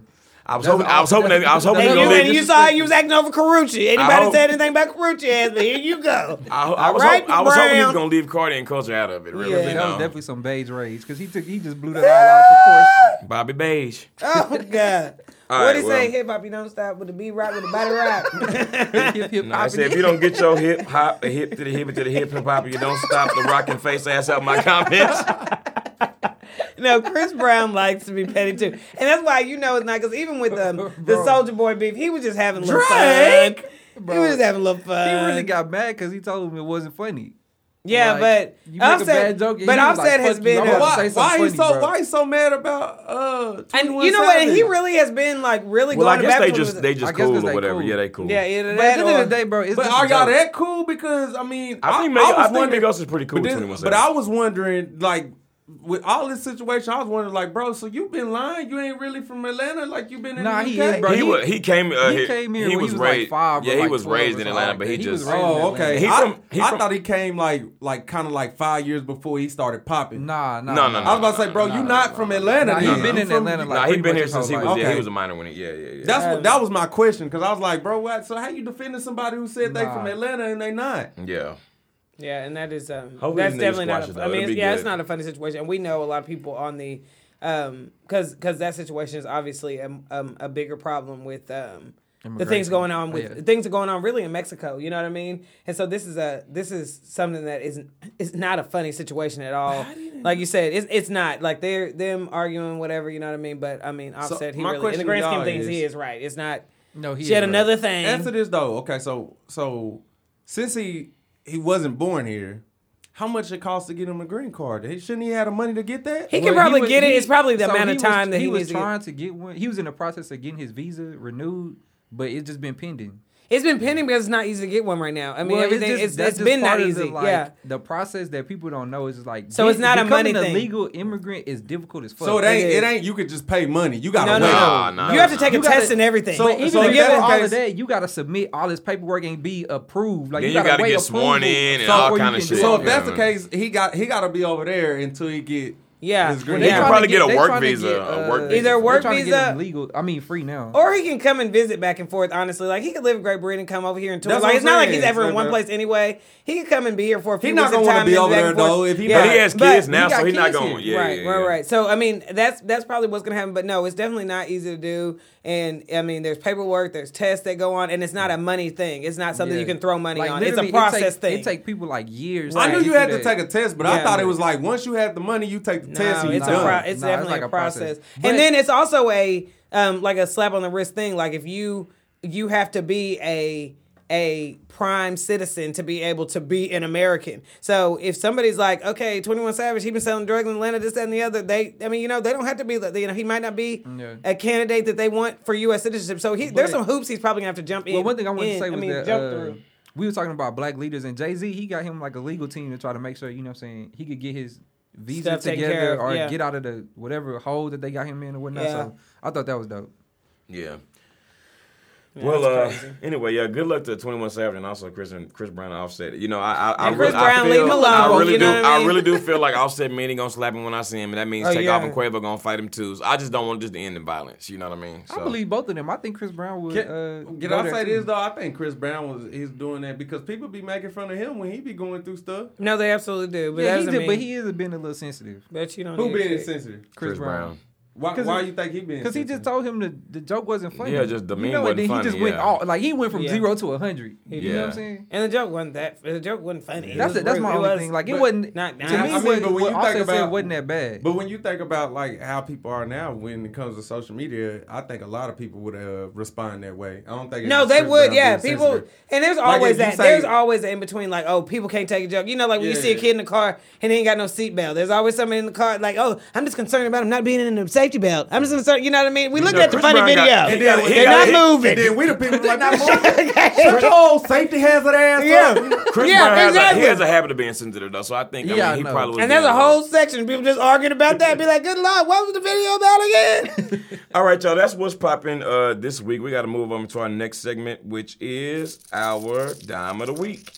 I was That's hoping, I was hoping, that, I was hoping And you, and you saw you was acting over Karrueche. Anybody hope- said anything about Karrueche ass, but here you go. I, I was, Right, hope, I was hoping he was gonna leave Cardi and Kulture out of it. Really, Yeah. you That know. was definitely some beige rage because he took he just blew that all out of proportion. Bobby Beige. Oh God. All what right, did he well- say? Hip hop, you don't stop with the beat rock with the body rock. hip, hip, No, I hop, said if you don't get your hip hop, a hip to the hip to the hip hip hop, you don't stop the rocking face ass out my comments. No, Chris Brown likes to be petty too, and that's why you know it's not because even with um, the Bro. Soulja Boy beef, he was just having a little Drake? fun. Bro. He was just having a little fun. he really got mad because he told him it wasn't funny. Yeah, Like, but you make a Offset, bad joke but he was like, Offset has "Fuck you, been. I'm a- about Why, say something why he so bro. why he so mad about uh? and you know what? He really has been like really Well, I going guess back they to just they just cool or whatever. cool. Yeah, they cool. yeah, either But at the end or of the day, bro, it's But are y'all that cool? Because I mean, I think I, Mig- I was think wondering- Migos is pretty cool But, this- but I was wondering, like, with all this situation, I was wondering, like, bro, so you've been lying? You ain't really from Atlanta? Like, you've been in Nah, the he UK? is, bro. he, he- he came uh, he came here he when was he was, like, five or, yeah he like, was raised in Atlanta like but he He just was Oh, okay. He I, from- he I from- thought he came like like kind of like five years before he started popping. Nah, nah, No, no, nah. I was about to say, bro, Nah, you nah, not nah, from nah. Atlanta. Nah, he then. been You in from- Atlanta, like, nah he pretty been here since he was yeah, he was a minor when he yeah yeah yeah That's what that was my question because I was like, bro, what? So how you defending somebody who said they from Atlanta and they not? yeah Yeah, and that is um, Hopefully that's definitely not. A, it, I mean, it's, yeah, good. it's not a funny situation, and we know a lot of people on the um, because because that situation is obviously a, um, a bigger problem with um. The things going on with Yeah. things are going on really in Mexico, you know what I mean? And so this is a this is something that isn't it's not a funny situation at all. Like you said, it's it's not like they're them arguing whatever, you know what I mean? But I mean, Offset he really in the grand scheme of y'all things he is- is right. It's not. No, he She had right. another thing. Answer this though. Okay, so so since he he wasn't born here, how much it costs to get him a green card? He, shouldn't he have the money to get that? He can Well, probably was- get it. he- It's probably the so amount of was- time that he, was needs to get. trying to get one. He was in the process of getting his visa renewed, but it's just been pending. It's been pending because it's not easy to get one right now. I mean, Well, everything just- it's, that's it's just been not part of easy. The, like, yeah. the process that people don't know is just like So it's not a money becoming thing. legal immigrant is difficult as fuck. So it ain't It is. it ain't you could just pay money. You gotta No, no, wait. no. Nah, nah, you have to take You a gotta- test and everything. So- But even so if if you that's get the all case- of that, you gotta submit all this paperwork and be approved. Like Then you you gotta, gotta wait get sworn in and all kind of shit. So if that's the case, he got he gotta be over there until he get yeah. his green They yeah. can probably to get a work visa, get, a work uh, visa. Either work visa- legal. I mean, free now. Or he can come and visit back and forth. Honestly, like he could live in Great Britain, come over here and tour. That's Like what it's not like he's ever in one place anyway. He can come and be here for a few He not gonna a wanna be over there, though, if he Yeah. but he has But- kids now he so he's not going here. yeah right, yeah, right, yeah. right. So I mean, that's that's probably what's gonna happen. But no, it's definitely not easy to do. And I mean, there's paperwork, there's tests that go on, and it's not a money thing. It's not something Yeah. you can throw money Like, on. It's a process it take, thing. It take people like years. I knew you had to take a test, but I thought it was like once you have the money, you take the test No, and you it's a pro- it's Nah, it's definitely like a a process. process. And then it's also a um like a slap on the wrist thing. Like if you you have to be a a prime citizen to be able to be an American. So if somebody's like, okay, Twenty One Savage, he been selling drugs in Atlanta, this that, and the other. They, I mean, you know, they don't have to be. You know, he might not be Yeah. a candidate that they want for U.S. citizenship. So he, there's some hoops he's probably gonna have to jump in. Well, one thing I wanted in- to say I was mean, that jump uh, through. we were talking about black leaders and Jay Z. He got him like a legal team to try to make sure you know what I'm saying he could get his visa Stuff together or yeah. get out of the whatever hole that they got him in or whatnot. Yeah. So I thought that was dope. Yeah. Yeah, well, uh, anyway, yeah. Good luck to Twenty One Savage and also Chris and Chris Brown and Offset. You know, I, I, I, And Chris really, I Brown, feel, leave alone, I really you do. know what I I, really do feel like Offset meaning gonna slap him when I see him, and that means Oh, take yeah. off and Quavo gonna fight him too. So I just don't want just to end in violence. You know what I mean? So. I believe both of them. I think Chris Brown would. Can, uh, can go I say this though? I think Chris Brown was he's doing that because people be making fun of him when he be going through stuff. no, they absolutely do. But Yeah, he doesn't did, but he is been a little sensitive. But you don't. Who need being to- insensitive? Chris, Chris Brown. Brown. Why, 'Cause why he- you think he been? Because he just told him the, the joke wasn't funny. Yeah, just the you meme know, wasn't and then funny, he just went yeah. all like he went from Yeah. zero to a hundred. You know what Yeah. I'm saying? And the joke wasn't that. The joke wasn't funny. That's was it. That's my it only was- thing. Like it wasn't. Not- to me, I mean, what, but when you Offset think said about- wasn't that bad. But when you think about like how people are now when it comes to social media, I think a lot of people would uh, respond that way. I don't think. No, they would. Yeah, people. sensitive. And there's always if you that. say- there's always in between. Like, oh, people can't take a joke. You know, like when you see a kid in the car and he ain't got no seatbelt. There's always somebody in the car like, oh, I'm just concerned about him not being in a safety belt. I'm just concerned. You know what I mean? We looked know, at the Chris funny Brown got- video. he got- he They're got- not he- moving. And then we the people like, shut your old safety hazard ass Yeah. up. Chris Yeah, Brown has a, exactly. he has a habit of being sensitive though, so I think I Yeah, mean, I he know. probably was and there's a being whole section of people just arguing about that. Be like, good lord, what was the video about again? All right, y'all. That's what's popping uh, this week. We got to move on to our next segment, which is our dime of the week.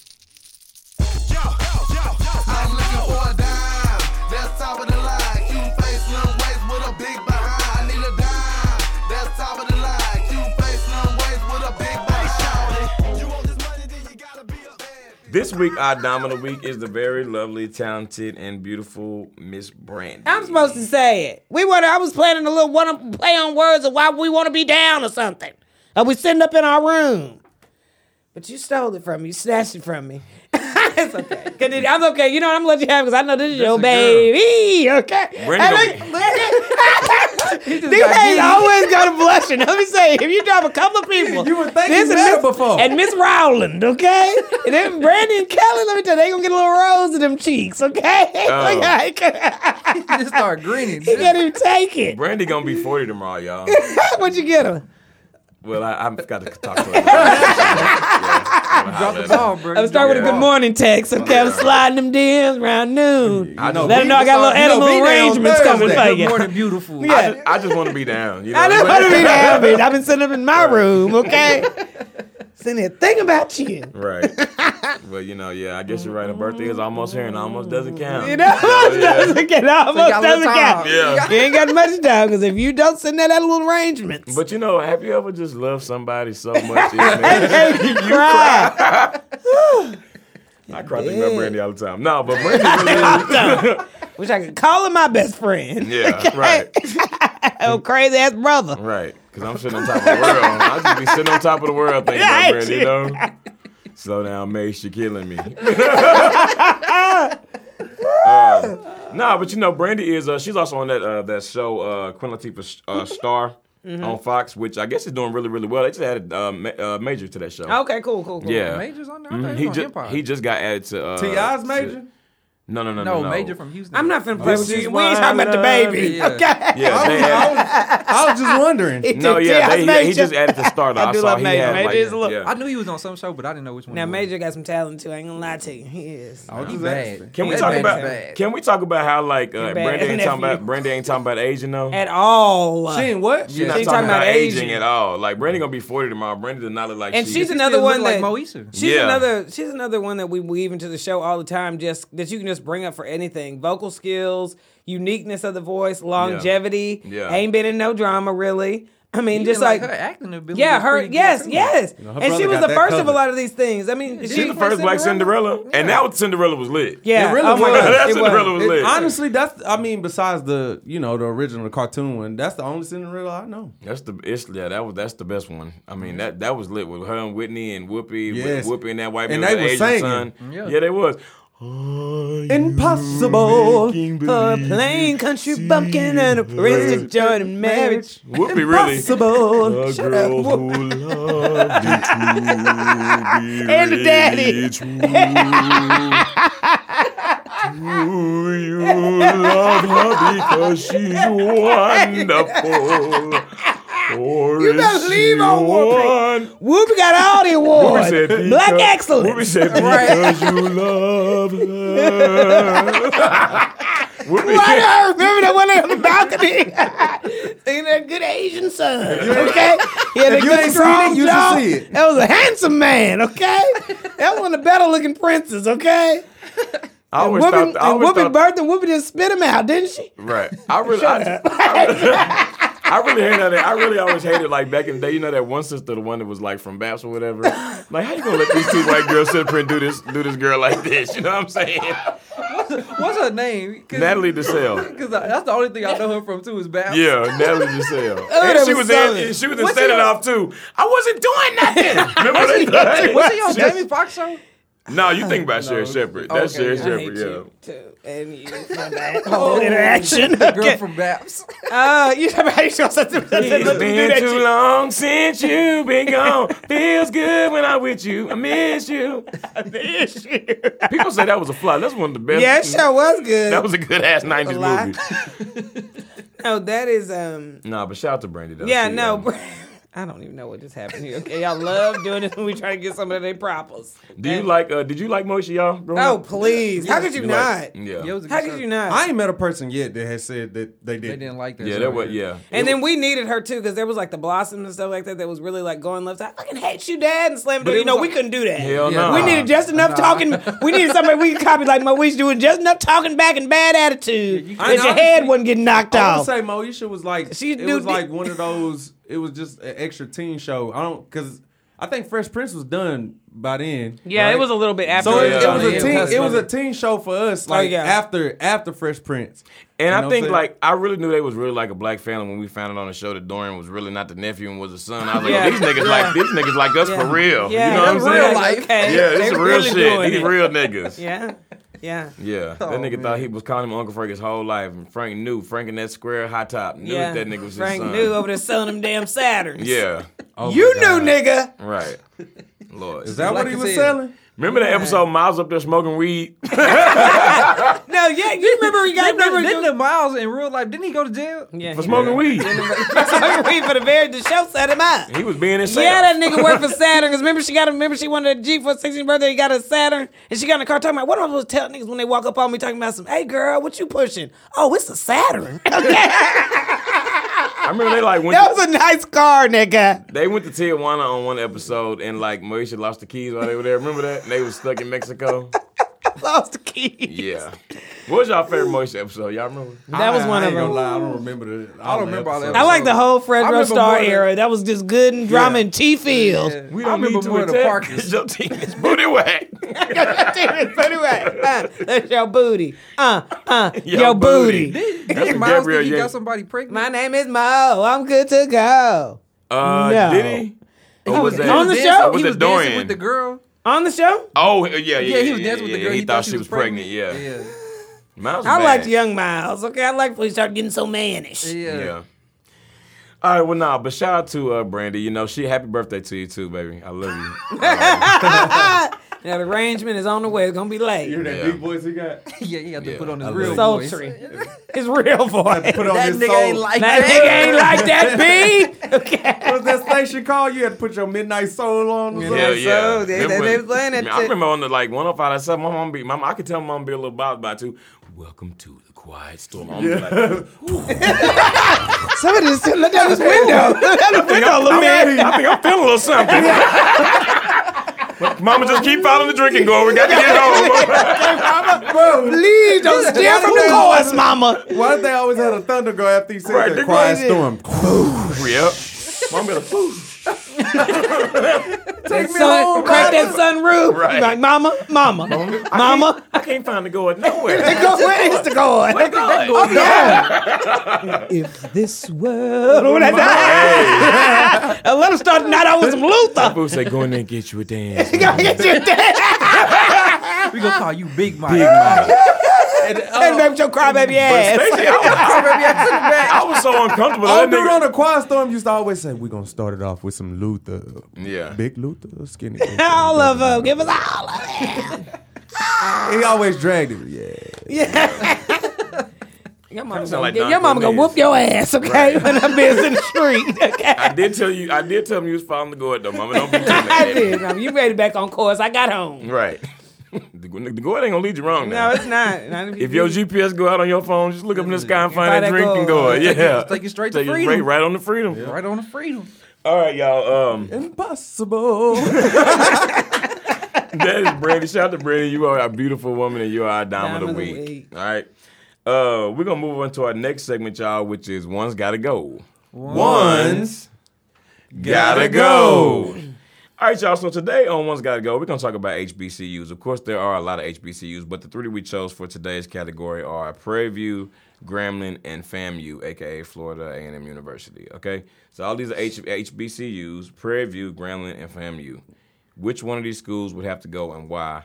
I'm looking for a dime. That's top of the line. A big behind. I need a dime. That's top of the line. Cute face, slim waist with a big behind. You want this money, then you gotta be a bad. This week, our dime of the week is the very lovely, talented, and beautiful Miss Brandy. I'm supposed to say it. We want. I was planning a little one play on words of why we want to be down or something. Are we sitting up in our room? But you stole it from me. You snatched it from me. it's okay. 'Cause it- I'm okay. You know what? I'm gonna let you have because I know this is your a girl. baby. Okay. Brandy Hey, gonna look, look These got days giddy. always go to blushing. Let me say, if you drop a couple of people, You would think this you and met Miss- before. and Miss Rowland, okay, and then Brandy and Kelly, let me tell you, they gonna get a little rose in them cheeks, okay? Oh. Look how he Just start grinning. he can't even take it. Brandy gonna be 40 tomorrow, y'all. What'd you get her? Well, I, I've got to talk to her. yeah, Drop the ball, bro. I'm start with a good morning text, okay? I'm sliding them DMs around noon. I know, just, Let them know I got a little You animal be there on arrangements coming Thursday. for Good you. morning, beautiful. Yeah. I just, just want to be down. You know I what didn't want to be there, bitch. I've been sitting up in my room, okay? Sitting there thinking about you. Right. Well, you know, yeah, I guess you're right. A birthday is almost here and almost doesn't count. You know, almost doesn't get almost So you got a doesn't count. Yeah. You ain't got much time because if you don't send that out little arrangements, But you know, have you ever just loved somebody so much? it you cry. I cry thinking about Brandy all the time. No, but Brandy really. Wish I could call him my best friend. Yeah, right. Oh, crazy ass brother. Right. Because I'm sitting on top of the world. I just be sitting on top of the world thinking Yeah, about Brandy, you know? Slow down, Mace, you're killing me. uh, nah, but you know, Brandy is, uh, she's also on that uh, that show, uh, Queen Latifah uh, Star on Fox, which I guess is doing really, really well. They just added uh, ma- uh, Major to that show. Okay, cool, cool, cool. Yeah. Major's on there. I Mhm. He, just, he just got added to. Uh, T.I.'s major? No, no, no, no, no, no. Major from Houston. I'm not finna play This with is you. We ain't why talking about the love baby. you. Okay. Yeah, they added, I was just wondering. no, yeah, they, yeah, he just added to Star. Though. I I, do saw love he Major. had Major like, is a little- yeah. I knew he was on some show, but I didn't know which one. Now it was. Major got some talent too. I ain't gonna lie to you. He is. Oh, he bad. Can we That talk man's about? bad. Can we talk about how like uh, bad Brandy ain't talking nephew. about Brandy ain't talking about aging though? At all. She ain't what? She's not She talking, talking about, about aging. aging. at all. Like Brandy gonna be forty tomorrow. Brandy does not look like And she. she's She another still one look that like Moesha. She's Yeah. another. She's another one that we weave into the show all the time. Just that you can just bring up for anything: vocal skills, uniqueness of the voice, longevity. Yeah. Ain't been in no drama really. I mean, Even, just like, her acting ability. yeah, her. pretty good, Yes, too. yes. her and she was the that first of a lot of these things. I mean, She's she, the first black Cinderella, and that was Cinderella was lit. Yeah. It really oh was. That It Cinderella was was. lit. Honestly, that's I mean, besides the you know the original cartoon one, that's the only Cinderella I know. That's the it's yeah that was that's the best one. I mean that that was lit with her and Whitney and Whoopi, Yes. Whoopi and that white And man they with was singing. son. Yeah. Yeah, they was. Impossible. A plain country bumpkin and a prince to join in marriage. Whoopi really. Impossible. A Shut girl up, who loved you truly, And the daddy. true. Do you love her because she's wonderful? Or You better leave on one? Whoopi got all the awards. said Black because- excellence. Whoopi said because you love her. Whoopi Right there. Remember that one on the balcony? Singing that good Asian son. Okay? He had a you good ain't seen strong it, you should jaw. see it. That was a handsome man, okay? That was one of the better looking princes, okay? I always Whoopi, thought. I and always Whoopi thought birthed and Whoopi just spit him out, didn't she? Right. I really, I, I, really hate that. I really always hated like back in the day. You know that one sister, the one that was like from Baps or whatever. Like, how you gonna let these two white girls sit up here and do this, do this girl like this? You know what I'm saying? What's her name? Natalie Desselle. Because that's the only thing I know her from too is Baps. Yeah, Natalie Desselle. and she was was in, she was in Set It Off too. I wasn't doing nothing. Remember that? Was he on She- Jamie Foxx show? No, you think about Sherri Shepherd. That's Okay, Sherry I I Shepard. Yeah. you too. And you for that whole interaction. The girl Okay. from Baps. Uh, you talking about you gonna set them- let them It's do been too shit. long since you've been gone. Feels good when I'm with you. I miss you. I miss you. People say that was a fly. That's one of the best. Yeah, it sure was good. That was a good ass '90s movie. no, that is um. Nah, but shout out to Brandy though. Yeah, She, no. um, I don't even know what just happened here. Okay, y'all love doing it when we try to get some of their propers. do you like? Uh, did you like Moesha, y'all? growing Oh up? please! How could you, You not? like- yeah. Yeah, it was a How could show. you not? I ain't met a person yet that has said that they did. They did. didn't like that. yeah, show that was yeah. and It then we needed her too because there was like the blossoms and stuff like that that was really like going left. I fucking hate you, Dad, and slam But door. it You know was we couldn't do that. Hell Yeah. no. We needed just enough Nah. talking. We needed somebody we could copy like Moesha doing just enough talking back and bad attitude you that your head wasn't getting knocked I would off. say Moesha was like She it was like one of those. It was just an extra teen show. I don't because I think Fresh Prince was done by then. Yeah, right? it was a little bit after. So it, Yeah. it uh, was a teen. It was a teen show for us. Like yeah. after after Fresh Prince. And You know I think like I really knew they was really like a black family when we found out on the show that Dorian was really not the nephew and was a son. I was like, Yeah. oh, these niggas like these niggas like us for real. Yeah, you know what I'm saying? real life. Okay. Yeah, They this is real really shit. These it. real niggas. Yeah. Yeah. Yeah, that Oh, nigga man. thought he was calling him Uncle Frank his whole life, and Frank knew. Frank in that square high top knew Yeah. that that nigga was Frank his son. knew over there selling them damn Saturns. Yeah, Oh You knew, nigga. right. Lord, Is that Like what he was said. selling? remember that episode Miles up there smoking weed? No, yeah, you remember he got Didn't, remember didn't the Miles in real life? Didn't he go to jail? yeah, for smoking weed. smoking weed for the very the show set him up. He was being himself. Yeah, that nigga worked for Saturn. Cause remember she got a remember she wanted a G for her 16th birthday. He got a Saturn, and she got in the car talking about what am I supposed to tell niggas when they walk up on me talking about some? Hey girl, what you pushing? Oh, it's a Saturn. I remember they like went. that To, was a nice car, nigga. they went to Tijuana on one episode, and like Moesha lost the keys while they were there. Remember that? And they was stuck in Mexico. I lost the key. Yeah. What was y'all favorite Moesha episode? Y'all remember? That was I- one I of ain't gonna them. lie, I don't remember the. I don't remember all that. I like the whole Fred I Star era. That was just good and drama Yeah. and T Field. Yeah. We don't I remember more of the attack Parkers. Your team is booty whack. anyway, uh, that's your booty. Uh, uh, Your your, booty. booty. That's Did a Miles Gabriel think he got somebody pregnant? My name is Mo. I'm good to go. Uh, No. did he? Or was was that on the show? Or was he was dancing with the girl. On the show? Oh yeah, yeah, yeah. Yeah, he was dancing with the girl. He, thought she was pregnant. Yeah. yeah, Miles I bad. liked Young Miles. Okay, I like when he started getting so mannish. yeah. Yeah. All right, well, nah, but shout out to uh, Brandy. You know, she happy birthday to you too, baby. I love you. Now the arrangement is on the way. It's gonna be You late. hear that Yeah. big voice he got? Yeah, he got to Yeah, put on his I real love voice. Sultry. His real voice. Put on That his nigga soul. ain't like That that. nigga ain't like that, B. Okay. What's that station called? You had to put your midnight soul on. or Yeah. something? Hell yeah. so they- they- Remember- they was playing that I, mean, I remember on the like 105.7, my mom be, my, I could tell my mom be a little bothered by it too. Welcome to the quiet storm. I'm yeah. like, Somebody just look out his window. Look out the window, little man. I think I'm feeling a little something. Mama, just keep following the drinking gourd. We got to get home. Bro, Please don't steer from the course, mama. why did they always have a thunder go after he said Right, that quiet storm? yep. Mom got a poof. Take me Son, home, crack that sunroof. Right. You Like, mama, mama, mama. I can't find the gourd nowhere. Go where is the going? God. If this world oh, would have died. And let him start the night out with some Luther. Fool say, go in there and get you a dance. Gotta get you a dance. We gonna call you Big Mike. Big Mike. And, And uh, baby, your crybaby ass. Stacey, I, was, I was so uncomfortable. Oh, That dude nigga- on the quiet storm used to always say, "We're gonna start it off with some Luther, Yeah. big Luther, skinny." Luther." All of them. Give us all of them. He always dragged it. Yeah, Your mama, gonna, like your mama gonna whoop your ass, okay? When I'm in the street, okay? I did tell you. I did tell him you was following the gourd though, mama. Don't be too I did. Mama. You ready back on course? I got home. Right. The, the gourd ain't gonna lead you wrong No, it's not. Not if your GPS go out on your phone, just look up in the sky and find that drink and go. Yeah, Take you straight to Take you freedom. straight right on the freedom. Right on the freedom. All right, y'all. Um, impossible. that is Brandy. Shout out to Brandy. You are a beautiful woman, and you are a dime, of the Dime of the week. week. All right. Uh, we're gonna move on to our next segment, y'all, which is one's gotta go. One's gotta go. All right, y'all. So today on One's Gotta Go, we're gonna talk about HBCUs. Of course, there are a lot of HBCUs, but the three we chose for today's category are Prairie View, Grambling, and FAMU, aka Florida A&M University. Okay, so all these are H- HBCUs: Prairie View, Grambling, and FAMU. Which one of these schools would have to go and why?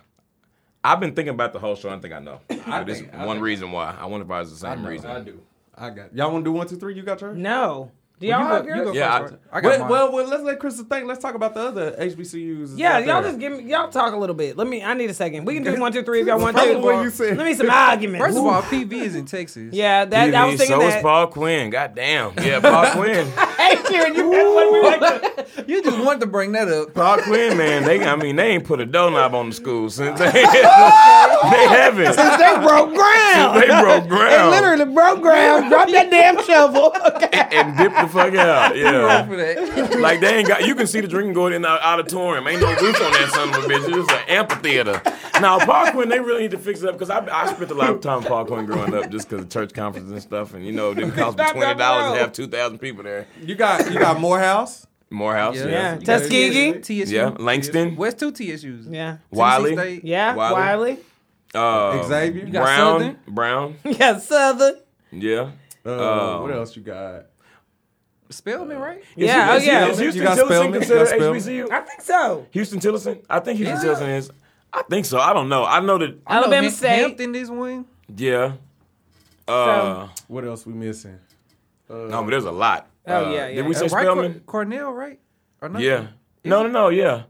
I've been thinking about the whole show. I think I know. I But this think- I one think- reason why. I wonder if I was the same reason. I do. I got. Y'all want to do one, two, three? You got yours. No. Do You y'all go, have you yours? go Yeah, first. I- I got well, mine. well, well, let's let Krista think. Let's talk about the other HBCUs. Yeah, y'all there. just give me y'all talk a little bit. Let me. I need a second. We can do one, two, three if y'all want to. what you said. Let me some arguments. First of all, PV is in Texas. yeah, that I was TV, thinking so is. Paul Quinn. God damn. Yeah, Paul Quinn. Hey, Kieran, you what we like. you just wanted to bring that up. Paul Quinn, man, they I mean they ain't put a doorknob on the school since they, they haven't. Since they broke ground. They broke ground. They literally broke ground. Drop that damn shovel. Okay. and dip the fuck out. Yeah. Like they ain't got you can see the drinking going in the auditorium. Ain't no roof on that son of a bitch. It's an amphitheater. Now Paul Quinn, they really need to fix it up because I, I spent a lot of time with Paul Quinn growing up just because of church conferences and stuff. And you know, it didn't cost me twenty dollars to road. have two thousand people there. You got you got Morehouse. Morehouse, Yeah. yeah. Yeah. You Tuskegee. TSU. Yeah, Langston. West two TSUs. Yeah. Wiley. State. Yeah. Wiley. Wiley. Uh, Xavier. You got Brown. Southern? Brown. Yeah. Southern. Yeah. Uh, Um, what else you got? Spelman, right? Yeah. Oh yeah. is Houston You got Tillotson Spelman? You considered got HBCU? I think so. Huston-Tillotson? I think Houston Yeah. Tillotson is. I think so. I don't know. I know that. I know Alabama State. Hampton is one. Yeah. Uh, What else we missing? no, but there's a lot. Oh, Uh, yeah, Did we say Uh, right, Cor- Spelman? Cornell, right? Or not? Yeah. No, no, no. Yeah.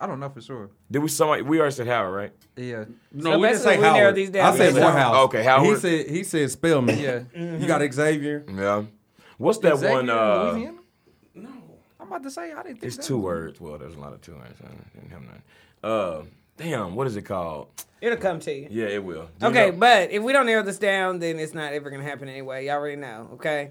I don't know for sure. Did we somebody? We already said Howard, right? Yeah. No, So we didn't basically say we narrowed Howard. these down. I said Yeah. Morehouse. Okay, Howard. He said he said Spelman. Yeah. You got Xavier. Yeah. What's that Xavier one? in Uh, Louisiana? No. I'm about to say I didn't think it's that two was- words. Well, there's a lot of two words. I didn't have none. Uh, damn. What is it called? It'll come to you. Yeah, it will. Do you Okay, know- but if we don't narrow this down, then it's not ever gonna happen anyway. Y'all already know, okay?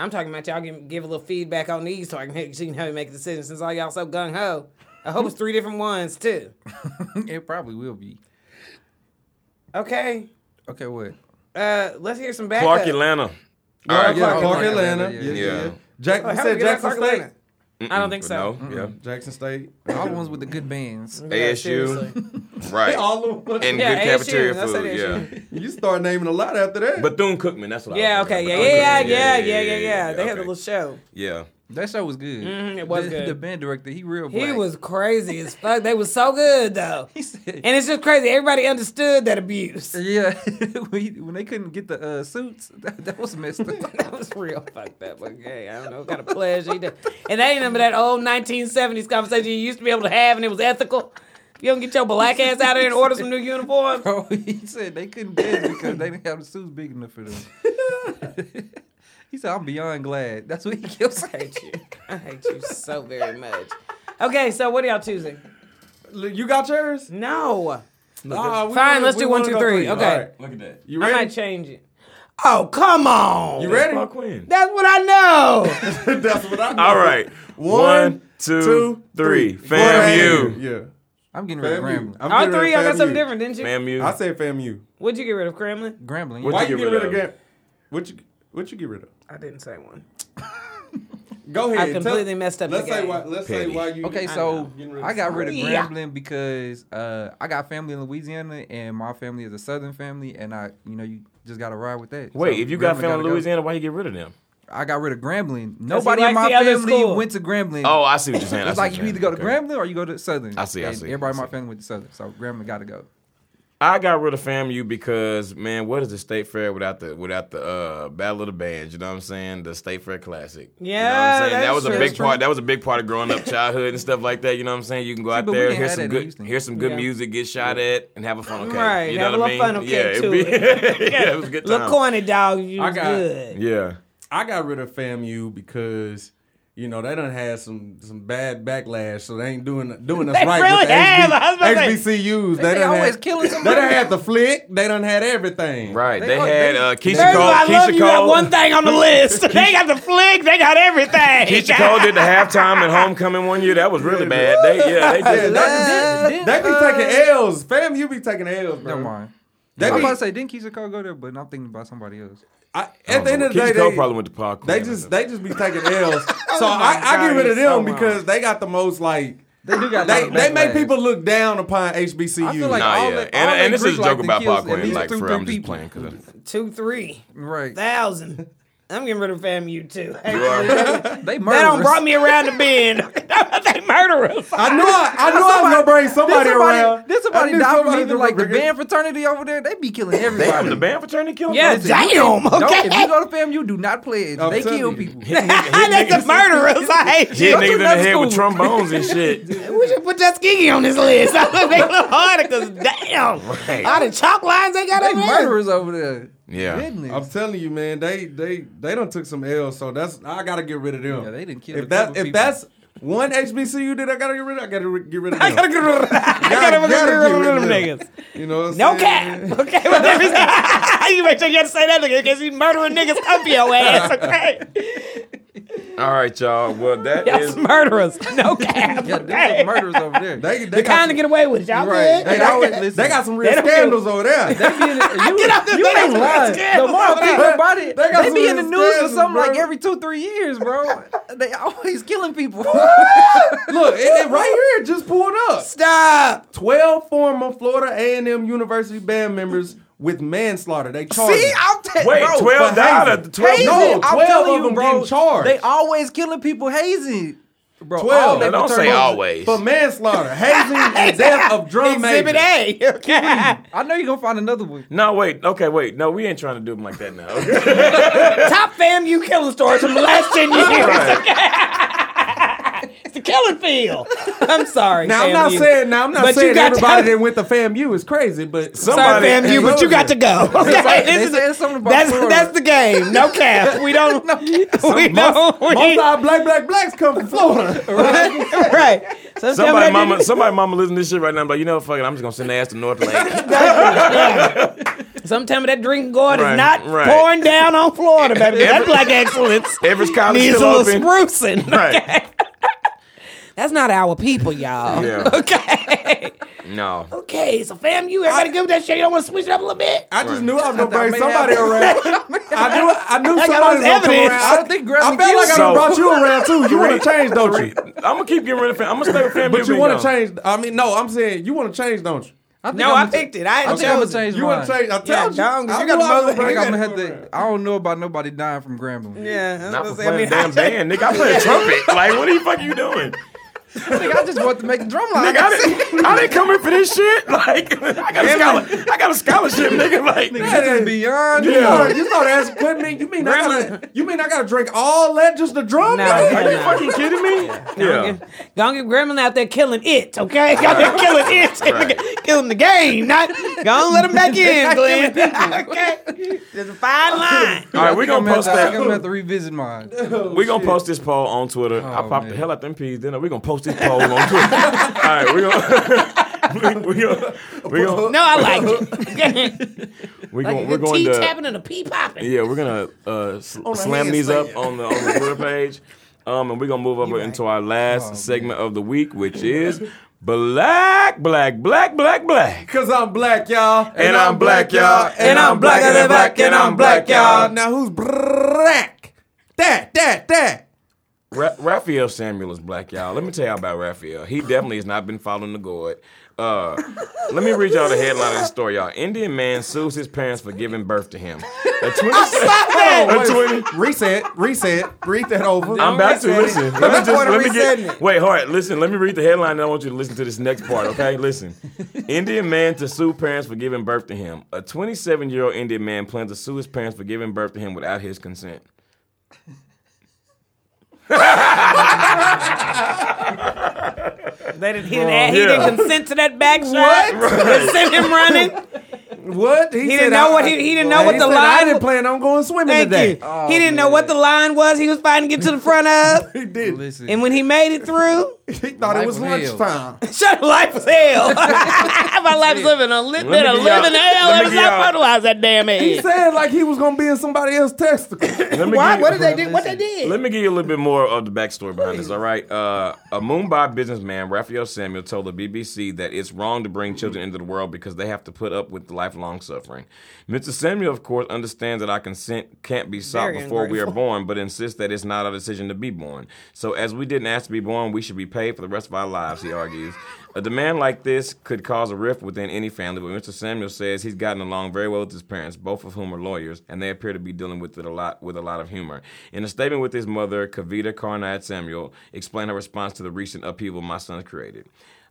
I'm talking about y'all give, give a little feedback on these so I can see how you make a decision since all y'all so gung ho. I hope it's three different ones too. it probably will be. Okay. Okay, what? Uh, let's hear some backup. Clark Atlanta. All Yeah, right. yeah, Clark Clark Atlanta, Atlanta. yeah, Yeah, yeah. yeah. Jack, Oh, you said we Jackson State. Atlanta? I don't think so. No. Yeah. Jackson State. All the ones with the good bands. ASU. Right. All of them. And Yeah, good ASU, cafeteria that's food. what Yeah. You start naming a lot after that. Bethune Cookman. That's what. I Yeah, was okay, thinking yeah, about. yeah, Bethune yeah, Cookman. yeah, yeah, yeah. They had a okay. little show. Yeah. That show was good. Mhm, it was the, good. The band director, he real black. He was crazy as fuck. They was so good though. He said, And it's just crazy. Everybody understood that abuse. yeah, when, they couldn't get the uh, suits, that, that was messed up. that was real fucked up. But hey, I don't know what kind of pleasure he did. And they remember that old 1970s conversation you used to be able to have and it was ethical. You don't get your black ass out of there and order some new uniforms. Bro, he said they couldn't dance because they didn't have the suits big enough for them. He said, "I'm beyond glad." That's what he kept I hate you. I hate you so very much. Okay, so what are y'all choosing? you got yours? No. Nah, we Fine, wanna- let's do one, two, three. wanna two, go three. All Okay. right. Look at that. You ready? I ready? might change it. Oh, come on. You ready? Clark Quinn. That's what I know. That's what I know. All right. One, One, two, two, three. three. FAMU. Yeah. I'm getting rid of FAMU. Grambling. I'm All three, of y'all got something different, didn't you? FAMU. I said FAMU. What'd you get rid of, Kremlin? Grambling. What yeah. Why you you get get rid rid of of? Graham? What you what you get rid of? I didn't say one. Go ahead. I completely messed up Let's the say game. why. Let's say why you. Okay, so know. Getting rid of I got rid of Yeah. Grambling because uh, I got family in Louisiana, and my family is a Southern family, and I, you know, you just got to ride with that. Wait, So if you got Grambling family gotta in go. Louisiana, why you get rid of them? I got rid of Grambling. Nobody in my family school. went to Grambling. Oh, I see what you're saying. It's like you either go to saying. Grambling or you go to Southern. I see, I And see, Everybody I in my family went to Southern, so Grambling got to go. I got rid of FAMU because man, what is the State Fair without the without the uh, Battle of the Bands? You know what I'm saying? The State Fair Classic. you know what Yeah, I'm saying? that that's was a big part. That was a big part of growing up, childhood and stuff like that. You know what I'm saying? You can go out there, hear some good, hear some good Yeah. music, get shot at, and have a funnel cake. Right, You know a what I little mean? funnel yeah, cake it'd to be, it. yeah, it was a good Little time. corny dog, you I got- good. Yeah. I got rid of FAMU because you know they done had some some bad backlash, so they ain't doing doing us They right really with the have. I was about to say- HBCUs. They, They, done always had, killing they done had the flick. They done had everything. Right. They They, had uh, Keyshia Cole. all, I love Keyshia you got one thing on the list. they got the flick, they got everything. Keyshia Cole did the halftime at homecoming one year. That was really bad. They yeah, they Yeah, did. they, Didn't- they be taking L's. FAMU be taking L's, bro. Never mind. They I'm about to say, didn't Keyshia Cole go there? But I'm thinking about somebody else. I, at the end of the day, Cole they, probably went to Park. they just they just be taking L's. so my I, I God, get rid of he's so them because they got the most like They do got. they a lot of they make people look down upon HBCU. I feel like Nah, all yeah, the- and, all and the this is a joke like about to kill Park at Quinn. Like, for three I'm just playing because Two, three right. thousand. I'm getting rid of FAMU too. They They murderers. don't brought me around the bend. they murderers. I knew I, I knew I was gonna bring somebody, somebody, around. did somebody I knew die from somebody either like the band fraternity over there? They be killing everybody. damn, the band fraternity killed Yeah, him. damn. No, Okay. if you go to FAMU, do not play it. I'm they telling kill you. people. That's the murderers. I hate Hit you. niggas in the another head with trombones and shit. We should put that skinny on this list. I would make it harder because damn, Right. all the chalk lines they got They over there. murderers over there. Yeah. Goodness. I'm telling you, man, they they they done took some L's, so that's I gotta get rid of them. Yeah, they didn't kill a If that couple if people. that's one HBCU that I gotta get rid of, I gotta re- get rid of them. I gotta get rid of, I gotta, gotta get rid of get them niggas. You know, what I'm No saying? cap. Okay, but there is- you make sure you have to say that nigga because you murdering niggas come for your ass. Okay, All right, y'all. Well, that y'all is. some murderers. No cap. yeah, there's some murderers over there. They they They got kind of get away with it. Y'all Right. good? They always listen. they got some real They don't scandals over there. They be in the, you, Get out this you thing, ain't some lying. scandals The more I over think there. about it, They they, some be in the news or scandals, something like every two, three years, bro. they always killing people. Look, it, it right here, just pulled up. Stop. 12 former Florida A&M University band members with manslaughter. They charged. See, I'm telling you, Wait, bro, 12 for died hazing. at the 12 hazing. No, I'm 12 telling of you, them bro, getting charged. They always killing people hazing. Bro, 12. all they Don't say fraternity- always. for manslaughter, hazing, and death of drum Exhibit major. A. Okay. I know you're gonna find another one. No, wait. Okay, wait. No, we ain't trying to do them like that now. Okay? Top you killing stories from the last 10 years. it's the killing field. I'm sorry. Now I'm not FAMU. saying now I'm not But saying got to- everybody that went to FAMU is crazy, but Sorry, Somebody- FAMU, but you got to go. Okay, They this is something that's Florida. that's the game. No cap. We don't. we don't. most we- of our black black blacks come from Florida. right. So tell Somebody mama, somebody mama listen to this shit right now. But you know, fuck it, I'm just gonna send their ass to North Lake. Some tell that drinking gourd Right, is not right. pouring down on Florida, baby. That's black excellence Everest College needs a still little open. sprucing. Right. That's not our people, y'all. Yeah. Okay. No. Okay. So fam, you everybody good with that shit. You don't want to switch it up a little bit. I just knew I was gonna bring somebody around. I knew I knew I got somebody was all gonna come evidence. around. I don't think Graham I felt like I So- done brought you around too. You want to change, don't you? I'm gonna keep getting rid of fam. I'm gonna stay with family. But you want to change. I mean, no, I'm saying you want to change, don't you? I think No, I'm I gonna- picked it. I I ain't think I'm gonna chosen. change You want mine. to change? I told you. John, 'cause I you got knew the I was mother- I think I'm gonna have to. I don't know about nobody dying from Grambling. Yeah. I was Not gonna for say, I playing mean, damn band, nigga. I play a trumpet. Like, what the fuck are you doing? Nigga, I just want to make the drum line. Nigga, I didn't, I didn't come in for this shit. Like, I got a scholar, I got a scholarship, nigga. Like, This is beyond. You Yeah. started, you started asking, what mean? You mean I gotta? You mean I gotta drink all that just to drum? No, nigga? are you no. fucking kidding me? Yeah. Gonna get Gremlin out there killing it, okay? Out there killing it, Right. killing the game. Not gonna let him back in, Glenn. okay, there's a fine line. All right, we I'm gonna post that. think I'm gonna have to revisit mine. we're gonna oh, post this poll on Twitter. I Oh, popped the hell out them peas. Then we're gonna post this poll on Twitter. All right, we gonna we, we gonna we gonna No, I like it. we like gonna we're good going tea to tapping and a pee popping. yeah we're gonna uh, s- the slam these up on the on the Twitter page. Um, and we're gonna move over into our last segment of the week, which is black, black, black, black, black. Cause I'm black, y'all. And I'm black, y'all. And I'm blacker than black, and I'm black, y'all. Now who's black? That, that, that. Ra- Raphael Samuel is black, y'all. Let me tell y'all about Raphael. He definitely has not been following the gourd. Uh, let me read y'all the headline of the story, y'all. Indian man sues his parents for giving birth to him. A 20 Oh, a 20 Reset, reset, read that over. I'm about to reset it. listen. Let me just let me get it? wait. Hold right, listen. Let me read the headline. and I want you to listen to this next part. Okay, listen. Indian man to sue parents for giving birth to him. A 27 year old Indian man plans to sue his parents for giving birth to him without his consent. They didn't, he, didn't oh, add, he yeah. didn't consent to that back shot. What? They sent him running. What? He didn't know what he, he didn't know what the said, line. I didn't plan on going swimming Thank today. you. he oh, didn't know what the line was. He was fighting to get to the front of. He did. Listen, And when he made it through, He thought Life it was was lunchtime. shut life was hell. My life's living a little bit of give y'all- living hell let me ever since I fertilized that damn egg. He said like he was gonna be in somebody else's testicle. Let me Why? give- What did they do? What they did? Let me give you a little bit more of the backstory behind this, all right? Uh, a Mumbai businessman, Raphael Samuel, told the BBC that it's wrong to bring children into the world because they have to put up with lifelong suffering. Mr. Samuel, of course, understands that our consent can't be sought Very before we are born, but insists that it's not our decision to be born. So, as we didn't ask to be born, we should be paid for the rest of our lives, he argues. A demand like this could cause a rift within any family, but Mr. Samuel says he's gotten along very well with his parents, both of whom are lawyers, and they appear to be dealing with it a lot with a lot of humor. In a statement with his mother, Kavita Karnad Samuel explained her response to the recent upheaval my son created.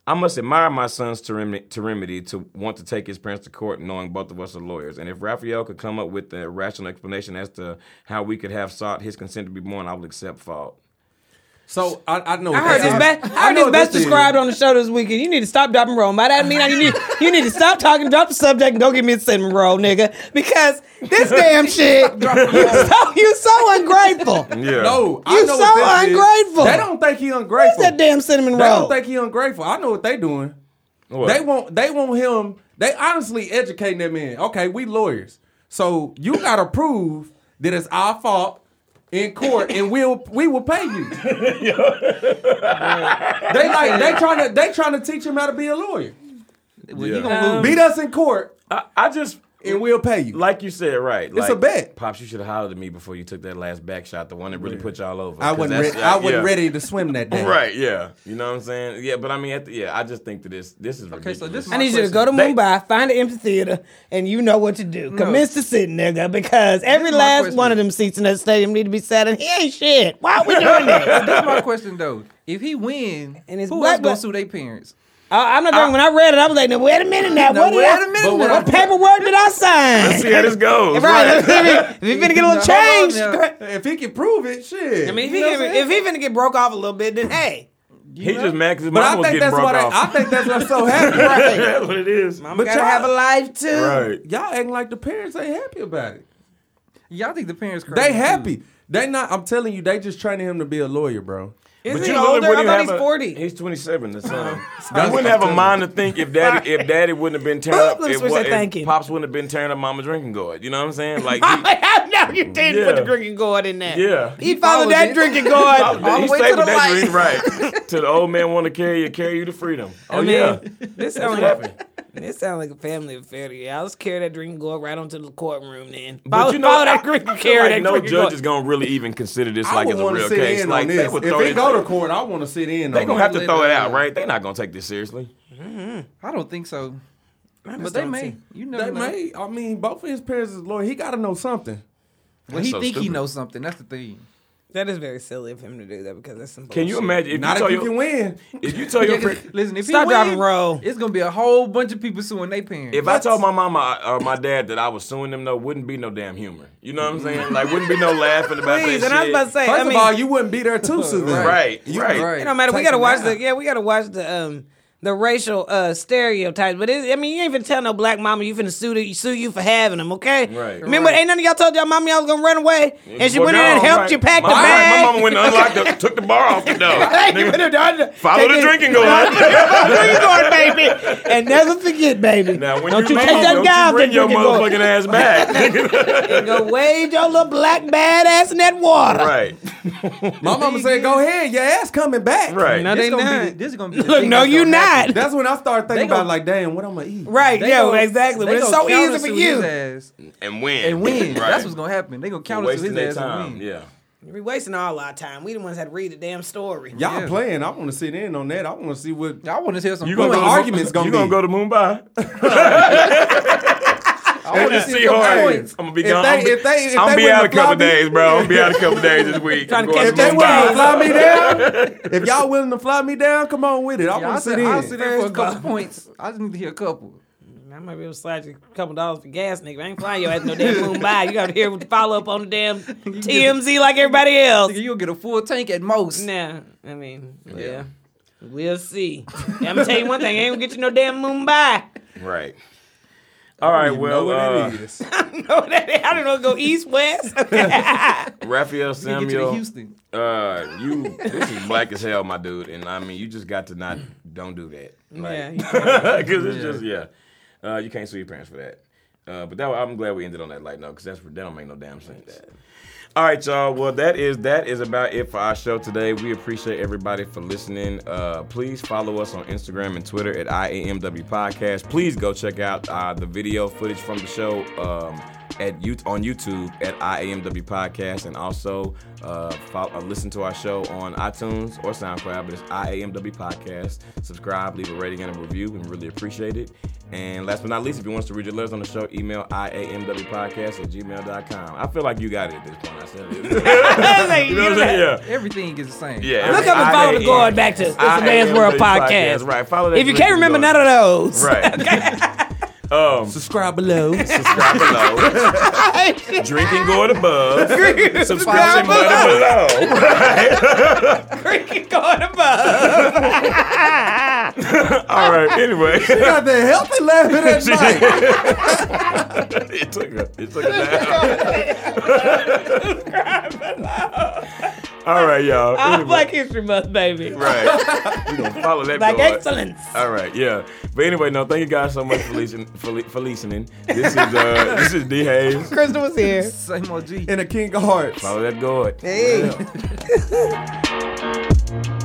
I must admire my son's temerity to want to take his parents to court, knowing both of us are lawyers. And if Raphael could come up with a rational explanation as to how we could have sought his consent to be born, I would accept fault. So I, I know. I heard this best. I heard know this best this is. described on the show this weekend. You need to stop dropping roll. By that I mean you need you need to stop talking, drop the subject, and go give me a cinnamon roll, nigga. Because this damn shit, you so you so ungrateful. Yeah. No, You know so what this is. ungrateful. They don't think he What's ungrateful. that damn cinnamon roll? They roll? don't think he ungrateful. I know what they doing. What? They want they want him. They honestly educating that man. Okay, we lawyers, so you gotta prove that it's our fault in court, and we'll we will pay you. they like they trying to they trying to teach him how to be a lawyer. well, Yeah. he gonna lose. Beat us in court, I, I just and we'll pay you. like you said, right? It's a bet. Pops, you should have hollered at me before you took that last back shot, the one that really put y'all over. I 'Cause wasn't that's- ready. I wasn't yeah. ready to swim that day. Right? Yeah. You know what I'm saying? Yeah. But I mean, at the, yeah, I just think that this this is Okay, so ridiculous. this is I need you to go to They- Mumbai, find an empty theater, and you know what to do. Commence to sit, nigga, because every last question. one of them seats in that stadium need to be sat in. He ain't shit. Why are we doing that? That's my question though. If he win, And it's who black else gonna sue their parents? I, I'm not drunk. When I read it, I was like, "Now wait a minute now. Now, what did wait I- a minute what, now. what paperwork did I sign?" Let's see how this goes. Right. Right. if he finna get a little change, hold on now. If he can prove it, shit. I mean, if he, You know can, if he finna get broke off a little bit, then hey, He just mad because his but mama I was think getting that's broke what I, off. I think that's what's so happy. That's what it is. mama But gotta y'all- have a life too. Right. Y'all acting like the parents ain't happy about it. Y'all think the parents crazy. They too. happy. They not. I'm telling you, they just training him to be a lawyer, bro. Isn't But he you know, older? I thought have he's a- 40. He's 27. The son. That's oh. You wouldn't have a mind to think if daddy if daddy wouldn't have been tearing up Let if, switch what- that if thinking. pops wouldn't have been tearing up mama drinking gourd. You know what I'm saying? Like I he, know you did put the drinking gourd in there. Yeah. he followed followed that it. drinking gourd. All the he way to the that light. drink right to the old man want to carry you carry you to freedom. Oh I mean, yeah. this sounds like this sound like a family affair to you. I'll just carry that drinking gourd right onto the courtroom then. But Follow, you know, follow I, that I drink feel and carry like that no drinking judge gourd. is gonna really even consider this I like would as a want to real sit case. in Like on they would If throw they go to court, I want to sit in they on gonna have to throw it it out, out. right? They're not gonna take this seriously. Mm-hmm. I don't think so. But they may. see. You never They know. may. I mean, both of his parents is lawyer. He got to know something. Well, he so think he stupid. knows something. That's the thing. That is very silly of him to do that because that's some Bullshit. Can you imagine if Not you if tell you your can win. if you tell your Yeah, 'cause- friend listen, if Stop driving win, roll. it's gonna be a whole bunch of people suing their parents. If I told my mama or my dad that I was suing them, though, wouldn't be no damn humor. You know what I'm saying? Like, wouldn't be no laughing about Please, that and I was shit. about to say, First I mean, of all, you wouldn't be there too, so then. right, You- right. right. It don't matter. We gotta watch out. the yeah. We gotta watch the um the racial uh stereotypes. But it, I mean, you ain't even tell no black mama you finna sue the, sue you for having them. Okay. Right. Remember, ain't none of y'all told y'all mama y'all was gonna run away, and she Well, went in and helped right. you pack my, the bag. My mama went and unlocked the, took the bar off the door. You went Follow take the it- drinking gourd. drinking gourd, baby, and never forget, baby. Now, when don't you you take that guy you off bring your drinking gourd. motherfucking ass back. and go wade your little black badass in that water. right, My mama said, "Go ahead, your ass coming back." right. No, this they gonna not. be, this is gonna be. Look, no, you gonna happen. Not. That's when I started thinking They about like, damn, what I'm gonna eat. Right, They yeah, gonna- exactly. But it's so easy for you. his ass and win. and win. Right. That's what's gonna happen. They gonna counter sue wasting his ass time. and win. Yeah. We wasting all our time. We the ones had to read the damn story. Y'all Yeah. playing? I want to sit in on that. I want to see what. I want to hear some You points. gonna go argument's gonna you be. gonna go to Mumbai? I want to see see hard. I'm gonna be If gone. they- I'm, if they- if I'm they be out a couple me- days, bro. I'm be out a couple days this week. Trying I'm to catch If they them Mumbai. willing to fly me down, if y'all willing to fly me down, come on with it. I want to sit sit, in. I'll sit there for a couple points. I just need to hear a couple. I might be able to slide you a couple dollars for gas, nigga. I ain't flying your ass no damn Mumbai. You got to hear follow up on the damn TMZ like everybody else. You'll get a full tank at most. Nah, I mean, yeah. We'll see. I'm gonna tell you one thing: I ain't gonna get you no damn Mumbai. Right. All right. You know Well, what uh, it is. No, that- I don't know. Go east, west. Raphael You get you to Samuel. Houston. Uh, you. This is black as hell, my dude. And I mean, you just got to not. Don't do that. yeah, because it's just yeah. Uh, you can't sue your parents for that. Uh, but that I'm glad we ended on that light note because that's that don't make no damn sense. All right, y'all. Well, that is that is about it for our show today. We appreciate everybody for listening. Uh, please follow us on Instagram and Twitter at IAMW Podcast. Please go check out uh, the video footage from the show um, at you on YouTube at IAMW Podcast, and also uh, follow, uh, listen to our show on iTunes or SoundCloud. But it's IAMW Podcast. Subscribe, leave a rating and a review. We really appreciate it. And last but not least, if you want us to read your letters on the show, email IAMWpodcast at gmail.com. I feel like you got it at this point. I said it. you know what I'm saying? Yeah. Everything is the same. Yeah. Look up and follow the gourd back to It's a Man's World podcast. Right. Follow that. If you can't remember none of those, Right. um, Subscribe below. subscribe below. Drinking gourd above. Subscription Subscribe button below. Drinking gourd above. All right. Anyway. she got the healthy laughing at night. it took a. It took a down. All right, y'all. Anyway. Black History Month, baby. Right. we gonna follow that. Black excellence. All right, yeah. But anyway, no, thank you guys so much for listening for, for listening. This is uh, this is D Hayes. Crystal was here. Same old G. And a King of Hearts. Follow that God. Hey. Yeah.